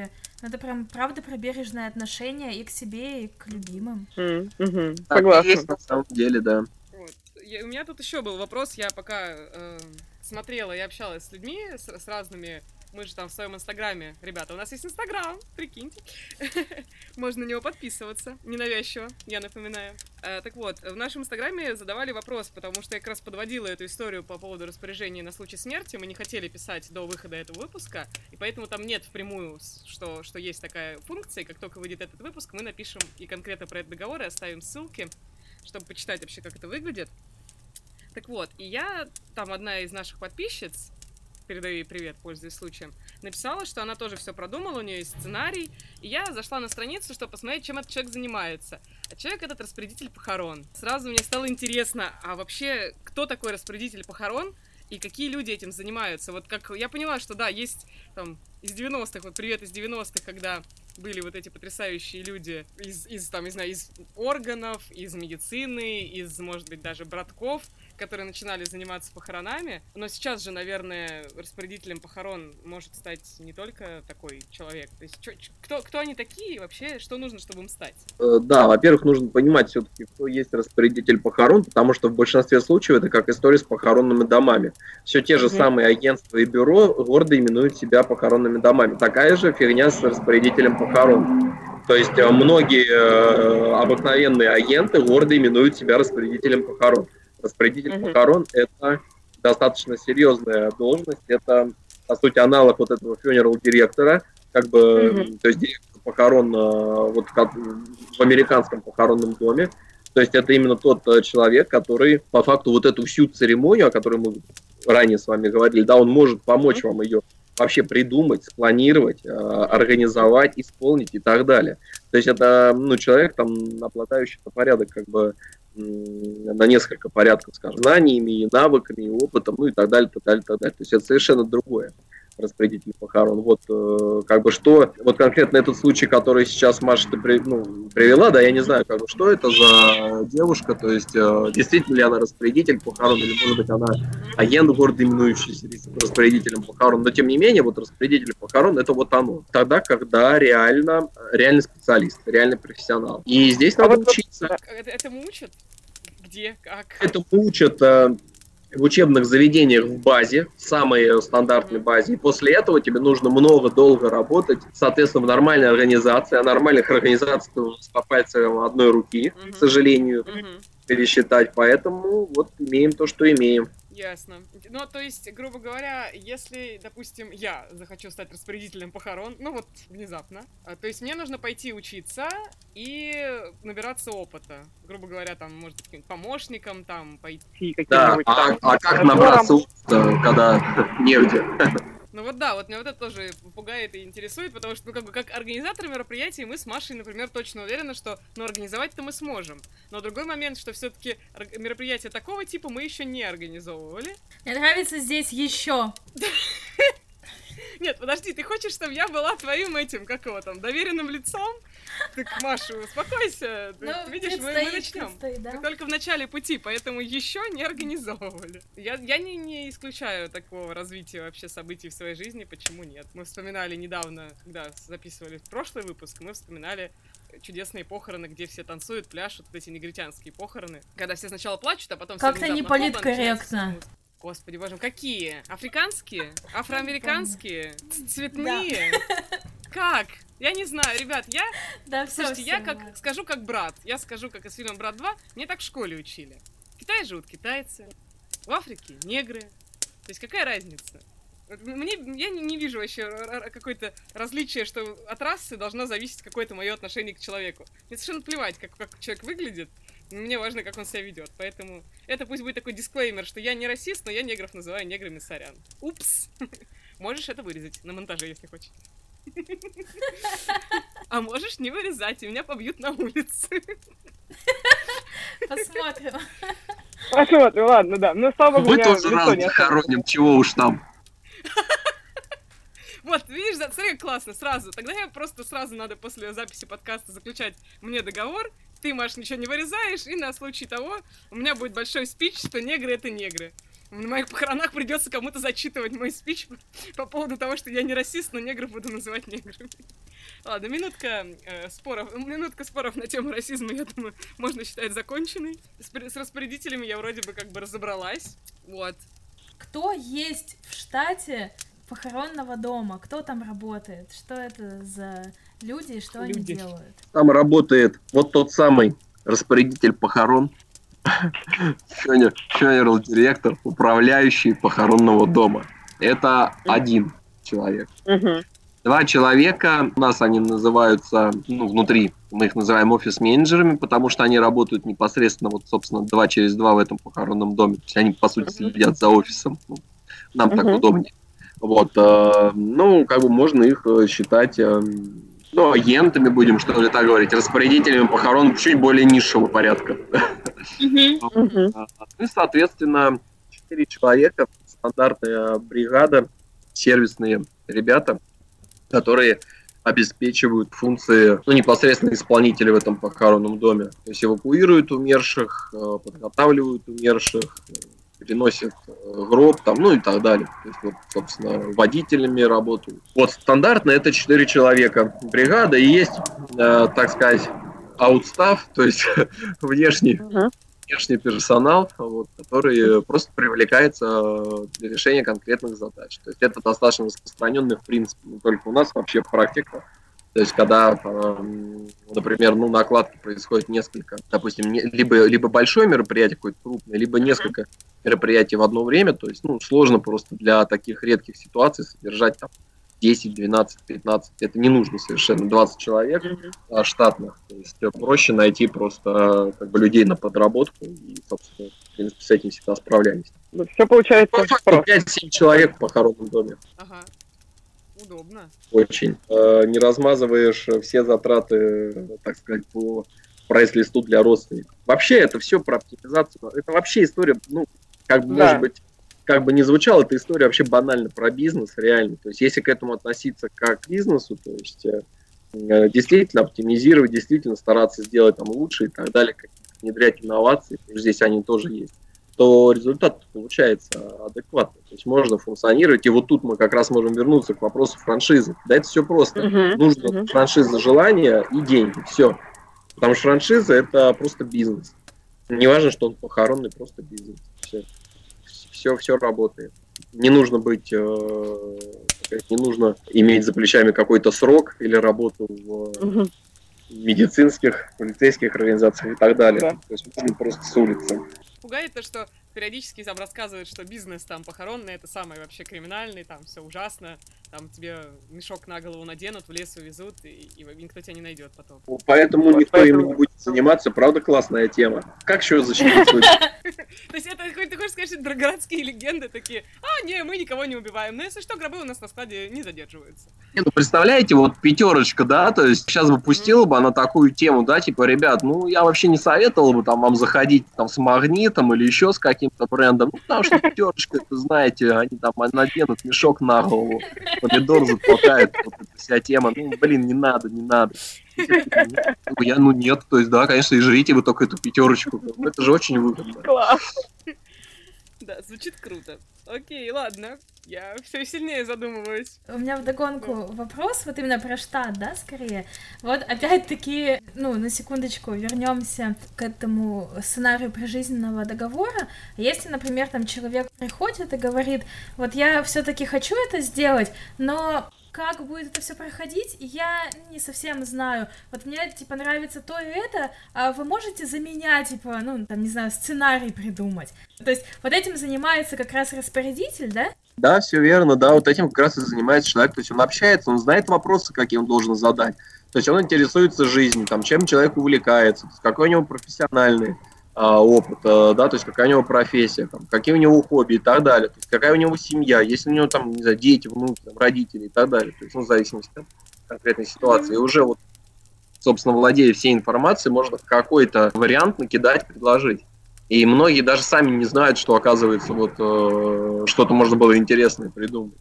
это прям правда про бережное отношение и к себе, и к любимым. М, мгм, Так Согласна. есть на самом деле, да. Вот. Я- у меня тут еще был вопрос, я пока э, смотрела и общалась с людьми, с, с разными, мы же там в своем инстаграме, ребята, у нас есть инстаграм, прикиньте, можно на него подписываться, ненавязчиво, я напоминаю. Э, так вот, в нашем инстаграме задавали вопрос, потому что я как раз подводила эту историю по поводу распоряжения на случай смерти, мы не хотели писать до выхода этого выпуска, и поэтому там нет впрямую, что, что есть такая функция, как только выйдет этот выпуск, мы напишем и конкретно про этот договор, и оставим ссылки, чтобы почитать вообще, как это выглядит. Так вот, и я, там одна из наших подписчиц, передаю ей привет, пользуясь случаем, написала, что она тоже все продумала, у нее есть сценарий, и я зашла на страницу, чтобы посмотреть, чем этот человек занимается. А человек этот распорядитель похорон. Сразу мне стало интересно, а вообще, кто такой распорядитель похорон? И какие люди этим занимаются? Вот как я поняла, что да, есть там из 90-х, вот привет из 90-х, когда были вот эти потрясающие люди из, из, там, не знаю, из органов, из медицины, из, может быть, даже братков, которые начинали заниматься похоронами. Но сейчас же, наверное, распорядителем похорон может стать не только такой человек. То есть, чё- кто, кто они такие и вообще, что нужно, чтобы им стать? Э, Да, во-первых, нужно понимать все-таки, кто есть распорядитель похорон, потому что в большинстве случаев это как история с похоронными домами. Все те же Мгм. самые агентства и бюро гордо именуют себя похоронными домами. Такая же фигня с распорядителем похорон. То есть э, многие э, обыкновенные агенты гордо именуют себя распорядителем похорон. Распорядитель Мгм. похорон – это достаточно серьезная должность, это, по сути, аналог вот этого funeral директора, как бы, Мгм. то есть директор похорон э, вот как в американском похоронном доме. То есть это именно тот э, человек, который по факту вот эту всю церемонию, о которой мы ранее с вами говорили, да, он может помочь вам ее вообще придумать, спланировать, э, организовать, исполнить и так далее. То есть это ну, человек, там, обладающий на порядок, как бы, на несколько порядков, скажем, знаниями, и навыками, и опытом, ну и так далее, так далее, так далее. То есть это совершенно другое распорядитель похорон. Вот э, как бы что, вот конкретно этот случай, который сейчас Маша ты при- ну, привела, да, я не знаю, как бы, что это за девушка, то есть э, действительно ли она распорядитель похорон, или может быть она агент города, именующийся распорядителем похорон, но тем не менее, вот распорядитель похорон это вот оно. Тогда, когда реально, реальный специалист, реальный профессионал. И здесь А надо вот- учиться. Это, этому учат? Где? Как? Это учат э, в учебных заведениях в базе, в самой стандартной базе. И после этого тебе нужно много, долго работать, соответственно, в нормальной организации. А нормальных организаций по пальцам одной руки, Мгм. к сожалению, Мгм. пересчитать. Поэтому вот имеем то, что имеем. Ясно. Ну, то есть, грубо говоря, если, допустим, я захочу стать распорядителем похорон, ну вот, внезапно, а, то есть мне нужно пойти учиться и набираться опыта. Грубо говоря, там, может каким-нибудь помощником, там, пойти. Да, а, там а как набраться опыта, когда негде? Ну вот да, вот меня вот это тоже пугает и интересует, потому что, ну, как бы, как организатор мероприятий, мы с Машей, например, точно уверены, что, ну, организовать-то мы сможем. Но другой момент, что все-таки мероприятия такого типа мы еще не организовывали. Мне нравится здесь еще. Нет, подожди, ты хочешь, чтобы я была твоим этим, как его там, доверенным лицом? Так, Маша, успокойся. Ты Ну, видишь, мы, мы начнем. предстоит, да. Мы только в начале пути, поэтому еще не организовывали. Я, я не, не исключаю такого развития вообще событий в своей жизни, почему нет. Мы вспоминали недавно, когда записывали прошлый выпуск, мы вспоминали чудесные похороны, где все танцуют, пляшут, вот эти негритянские похороны. Когда все сначала плачут, а потом все Как-то не Господи, боже мой, какие? Африканские? Афроамериканские? Цветные? Как? Я не знаю, ребят, я, Да, все, слушайте, я как скажу как брат, я скажу как из фильма «Брат 2», мне так в школе учили. В Китае живут китайцы, в Африке негры. То есть какая разница? Мне, я не, не вижу вообще какое-то различие, что от расы должно зависеть какое-то мое отношение к человеку. Мне совершенно плевать, как, как человек выглядит. Мне важно, как он себя ведет. Поэтому это пусть будет такой дисклеймер, что я не расист, но я негров называю неграми сорян. Упс. Можешь это вырезать на монтаже, если хочешь. А можешь не вырезать, и меня побьют на улице. Посмотрим. Посмотрим, ладно, да. Ну, слава богу, Мы тоже лицо раз не хороним, чего уж там. Вот, видишь, смотри, как классно, сразу. Тогда я просто сразу надо после записи подкаста заключать мне договор, ты, Маш, ничего не вырезаешь, и на случай того у меня будет большой спич, что негры — это негры. На моих похоронах придется кому-то зачитывать мой спич по поводу того, что я не расист, но негров буду называть неграми. Ладно, минутка э, споров, минутка споров на тему расизма, я думаю, можно считать законченной. С, с распорядителями я вроде бы как бы разобралась. Вот. Кто есть в штате похоронного дома? Кто там работает? Что это за люди и что люди. они делают? Там работает вот тот самый распорядитель похорон, Генерал директор, управляющий похоронного дома. Это один человек. Два человека, у нас они называются, ну, внутри, мы их называем офис-менеджерами, потому что они работают непосредственно, вот, собственно, два через два в этом похоронном доме. То есть они, по сути, следят за офисом. Ну, нам так удобнее. Вот, э, ну, как бы можно их э, считать, э, ну, агентами будем, что ли, так говорить, распорядителями похорон чуть более низшего порядка. Ну, и, соответственно, четыре человека, стандартная бригада, сервисные ребята, которые обеспечивают функции ну, непосредственно исполнителя в этом похоронном доме. То есть эвакуируют умерших, подготавливают умерших, переносят э, гроб, там, ну и так далее. То есть, вот, собственно, водителями работают. Вот стандартно это 4 человека бригада, и есть, э, так сказать, аутстав, то есть внешний, uh-huh. внешний персонал, вот, который просто привлекается э, для решения конкретных задач. То есть это достаточно распространенный, в принципе, не только у нас, вообще практика. То есть, когда, например, ну, накладки происходит несколько, допустим, либо, либо большое мероприятие какое-то крупное, либо несколько мероприятий в одно время, то есть, ну, сложно просто для таких редких ситуаций содержать там 10, 12, 15, это не нужно совершенно 20 человек mm-hmm. штатных, то есть э, проще найти просто как бы людей на подработку и, собственно, в принципе, с этим всегда справлялись. Ну, все получается По 5-7 человек в похоронном доме. Ага. Удобно. Очень. Э, не размазываешь все затраты, так сказать, по прайс-листу для родственников. Вообще это все про оптимизацию. Это вообще история, ну, как бы, да. может быть, как бы не звучало, эта история вообще банально про бизнес, реально. То есть если к этому относиться как к бизнесу, то есть э, действительно оптимизировать, действительно стараться сделать там лучше и так далее, внедрять инновации, здесь они тоже есть то результат получается адекватный. То есть можно функционировать. И вот тут мы как раз можем вернуться к вопросу франшизы. Да, это все просто. Uh-huh. Нужно uh-huh. франшиза желания и деньги. Все. Потому что франшиза это просто бизнес. Не важно, что он похоронный, просто бизнес. Все. Все, все работает. Не нужно быть, э, не нужно иметь за плечами какой-то срок или работу в uh-huh. медицинских, полицейских организациях и так далее. Да. То есть можно просто с улицы пугает то, что периодически там рассказывают, что бизнес там похоронный, это самый вообще криминальный, там все ужасно, там тебе мешок на голову наденут, в лес увезут, и, и никто тебя не найдет потом. Ну, поэтому вот никто поэтому... им не будет заниматься, правда классная тема. Как еще защитить. То есть это, ты хочешь сказать, что городские легенды такие, а, не, мы никого не убиваем, но если что, гробы у нас на складе не задерживаются. Не, ну представляете, вот пятерочка, да, то есть сейчас бы пустила бы она такую тему, да, типа, ребят, ну я вообще не советовал бы там вам заходить там с магнитом или еще с каким-то брендом, ну потому что пятерочка, это знаете, они там наденут мешок на голову, помидор затолкает, вот эта вся тема. Ну, блин, не надо, не надо. Я, ну нет, то есть, да, конечно, и жрите вы только эту пятерочку. Ну, это же очень выгодно. Класс. Да, звучит круто. Окей, ладно. Я все сильнее задумываюсь. У меня вдогонку вопрос, вот именно про штат, да, скорее. Вот опять-таки, ну, на секундочку вернемся к этому сценарию прижизненного договора. Если, например, там человек приходит и говорит, вот я все-таки хочу это сделать, но как будет это все проходить, я не совсем знаю. Вот мне, типа, нравится то и это, а вы можете за меня, типа, ну, там, не знаю, сценарий придумать. То есть вот этим занимается как раз распорядитель, да? Да, все верно, да, вот этим как раз и занимается человек, то есть он общается, он знает вопросы, какие он должен задать. То есть он интересуется жизнью, там, чем человек увлекается, какой у него профессиональный а, опыта, да, то есть какая у него профессия, там, какие у него хобби и так далее, то есть какая у него семья, есть ли у него там, не знаю, дети, внуки, там, родители и так далее, то есть, ну, в зависимости от конкретной ситуации. И уже вот, собственно, владея всей информацией, можно какой-то вариант накидать, предложить. И многие даже сами не знают, что, оказывается, вот э, что-то можно было интересное придумать.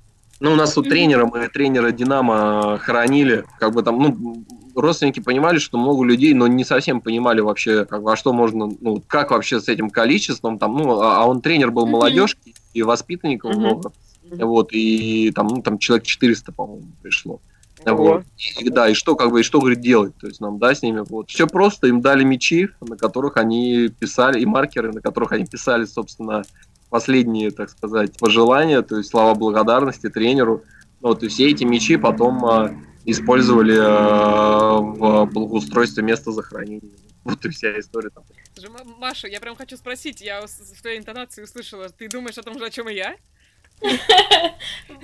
Ну, у нас у тренера, мы тренера Динамо хоронили, как бы там, ну, родственники понимали, что много людей, но не совсем понимали вообще, как, во что можно, ну, как вообще с этим количеством, там, ну, а, а он тренер был молодежки и воспитанников Мгм. много, вот, и там, ну, там человек 400, по-моему, пришло. Вот. И, да, и что, как бы, и что, говорит, делать, то есть нам, да, с ними, вот. Все просто, им дали мячи, на которых они писали, и маркеры, на которых они писали, собственно, последние, так сказать, пожелания, то есть слова благодарности тренеру. Вот, и все эти мячи потом а, использовали а, в благоустройстве места захоронения. Вот и вся история там. Маша, я прям хочу спросить, я в твоей интонации услышала, ты думаешь о том же, о чем и я?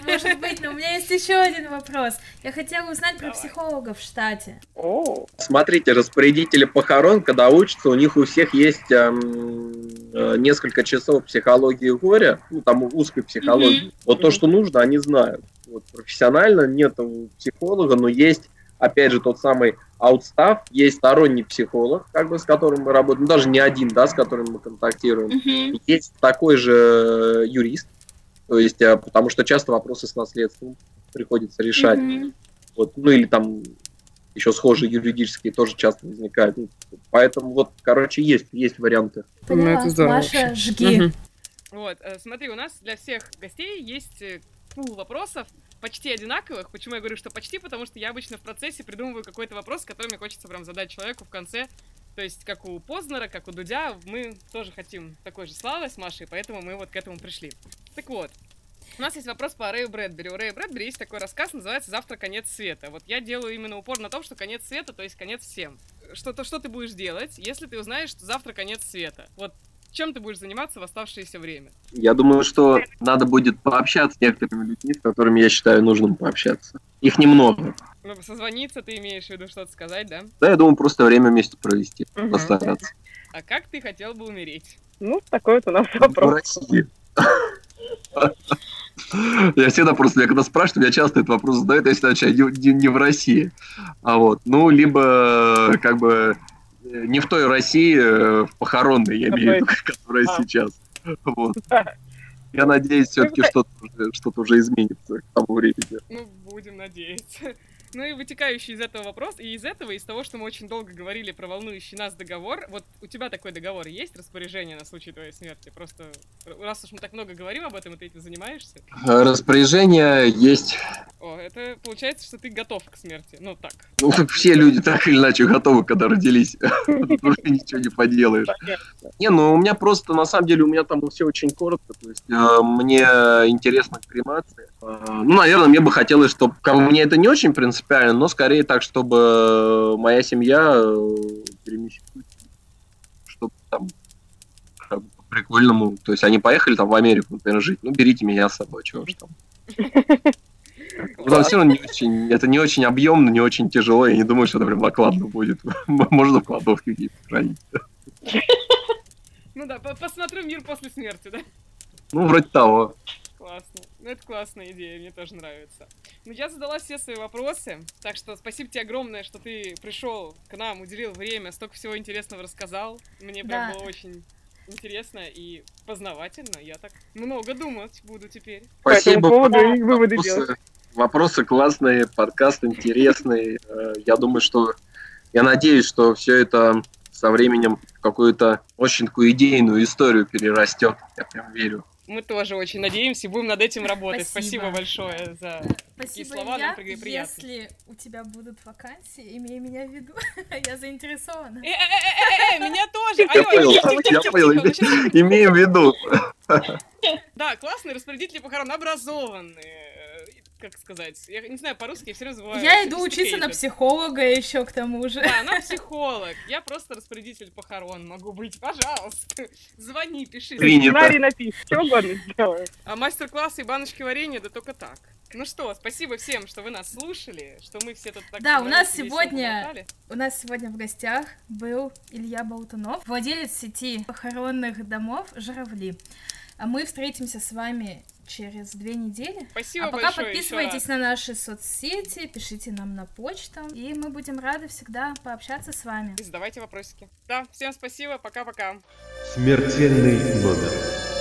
Может быть, но у меня есть еще один вопрос. Я хотела узнать про Давай. психологов в штате. О, Смотрите, распорядители похорон, когда учатся, у них у всех есть эм, э, несколько часов психологии горя, ну там узкой психологии. Вот то, Мгм. что нужно, они знают. Вот профессионально нет психолога, но есть, опять же, тот самый аутстав, есть сторонний психолог, как бы с которым мы работаем, ну, даже не один, да, с которым мы контактируем. Мгм. Есть такой же юрист, то есть, э, потому что часто вопросы с наследством приходится решать. Мгм. Вот, ну или там еще схожие юридические тоже часто возникают. Ну, Поэтому вот, короче, есть, есть варианты. Поняла. это здорово Маша, вообще. жги. Мгм. Вот, э, смотри, у нас для всех гостей есть э, пул вопросов, почти одинаковых. Почему я говорю, что почти? Потому что я обычно в процессе придумываю какой-то вопрос, который мне хочется прям задать человеку в конце. То есть, как у Познера, как у Дудя, мы тоже хотим такой же славы с Машей, поэтому мы вот к этому пришли. Так вот, у нас есть вопрос по Рэю Брэдбери. У Рэя Брэдбери есть такой рассказ, называется «Завтра конец света». Вот я делаю именно упор на том, что конец света, то есть конец всем. Что-то, что ты будешь делать, если ты узнаешь, что завтра конец света? Вот чем ты будешь заниматься в оставшееся время? Я думаю, что надо будет пообщаться с некоторыми людьми, с которыми я считаю нужным пообщаться. Их немного. Ну, созвониться ты имеешь в виду что-то сказать, да? Да, я думаю, просто время вместе провести, Мгм. постараться. А как ты хотел бы умереть? Ну, такой вот у нас В вопрос. России. Я всегда просто, я когда спрашиваю, меня часто этот вопрос задают, я всегда отвечаю, не, не- не в России. А вот, ну, либо, как бы, э, не в той России, э, в похоронной, я имею в виду, которая А. сейчас. Вот. Я надеюсь, все-таки что-то уже, что-то уже изменится к тому времени. Ну, будем надеяться. Ну и вытекающий из этого вопрос, и из этого, из того, что мы очень долго говорили про волнующий нас договор, вот у тебя такой договор есть, распоряжение на случай твоей смерти? Просто, раз уж мы так много говорим об этом, и ты этим занимаешься, Распоряжение есть. о, это получается, что ты готов к смерти, ну так. Ну, все люди так или иначе готовы, когда родились. Ничего не поделаешь. Не, ну у меня просто, на самом деле, у меня там все очень коротко. То есть э, мне интересна кремация. Э, ну, наверное, мне бы хотелось, чтобы... Как бы, мне это не очень принципиально, но скорее так, чтобы моя семья э, перемещалась. Чтобы там как бы, по-прикольному... То есть они поехали там в Америку, например, жить. Ну, берите меня с собой, чего ж там. Потому все равно не очень, это не очень объемно, не очень тяжело. Я не думаю, что это прям накладно будет. Можно в кладовке где-то хранить. Ну да, по- посмотрю мир после смерти, да? Ну, вроде того. Это классная идея, мне тоже нравится. Ну, я задала все свои вопросы, так что спасибо тебе огромное, что ты пришел к нам, уделил время, столько всего интересного рассказал. Мне прям Да. было очень интересно и познавательно. Я так много думать буду теперь. По этому Спасибо. поводу и выводы Вопросы, делать. вопросы классные, подкаст интересный. Э, Я думаю, что... Я надеюсь, что все это со временем какую-то очень такую идейную историю перерастет. Я прям верю. Мы тоже очень надеемся и будем над этим работать. Спасибо. Спасибо, большое за... Спасибо, слова Илья. нам при- приятны. Если у тебя будут вакансии, имей меня в виду. Я заинтересована. Э, э, э, э, э, меня тоже! Я понял, Имеем в виду. Да, классные распорядители похорон, образованные. Как сказать? Я не знаю, по-русски я все равно забываю. Я иду учиться на психолога еще к тому же. Да, она психолог. Я просто распорядитель похорон могу быть. Пожалуйста. Звони, пиши. Сценарий напишешь, что угодно сделаю. А мастер-классы и баночки варенья, да только так. Ну что, спасибо всем, что вы нас слушали, что мы все тут так Да, у нас сегодня-. У нас сегодня в гостях был Илья Болтунов, владелец сети похоронных домов «Журавли». А мы встретимся с вами через две недели. Спасибо а пока большое еще подписывайтесь раз. на наши соцсети, пишите нам на почту, и мы будем рады всегда пообщаться с вами. И задавайте вопросики. Да, всем спасибо, пока-пока. Смертельный номер.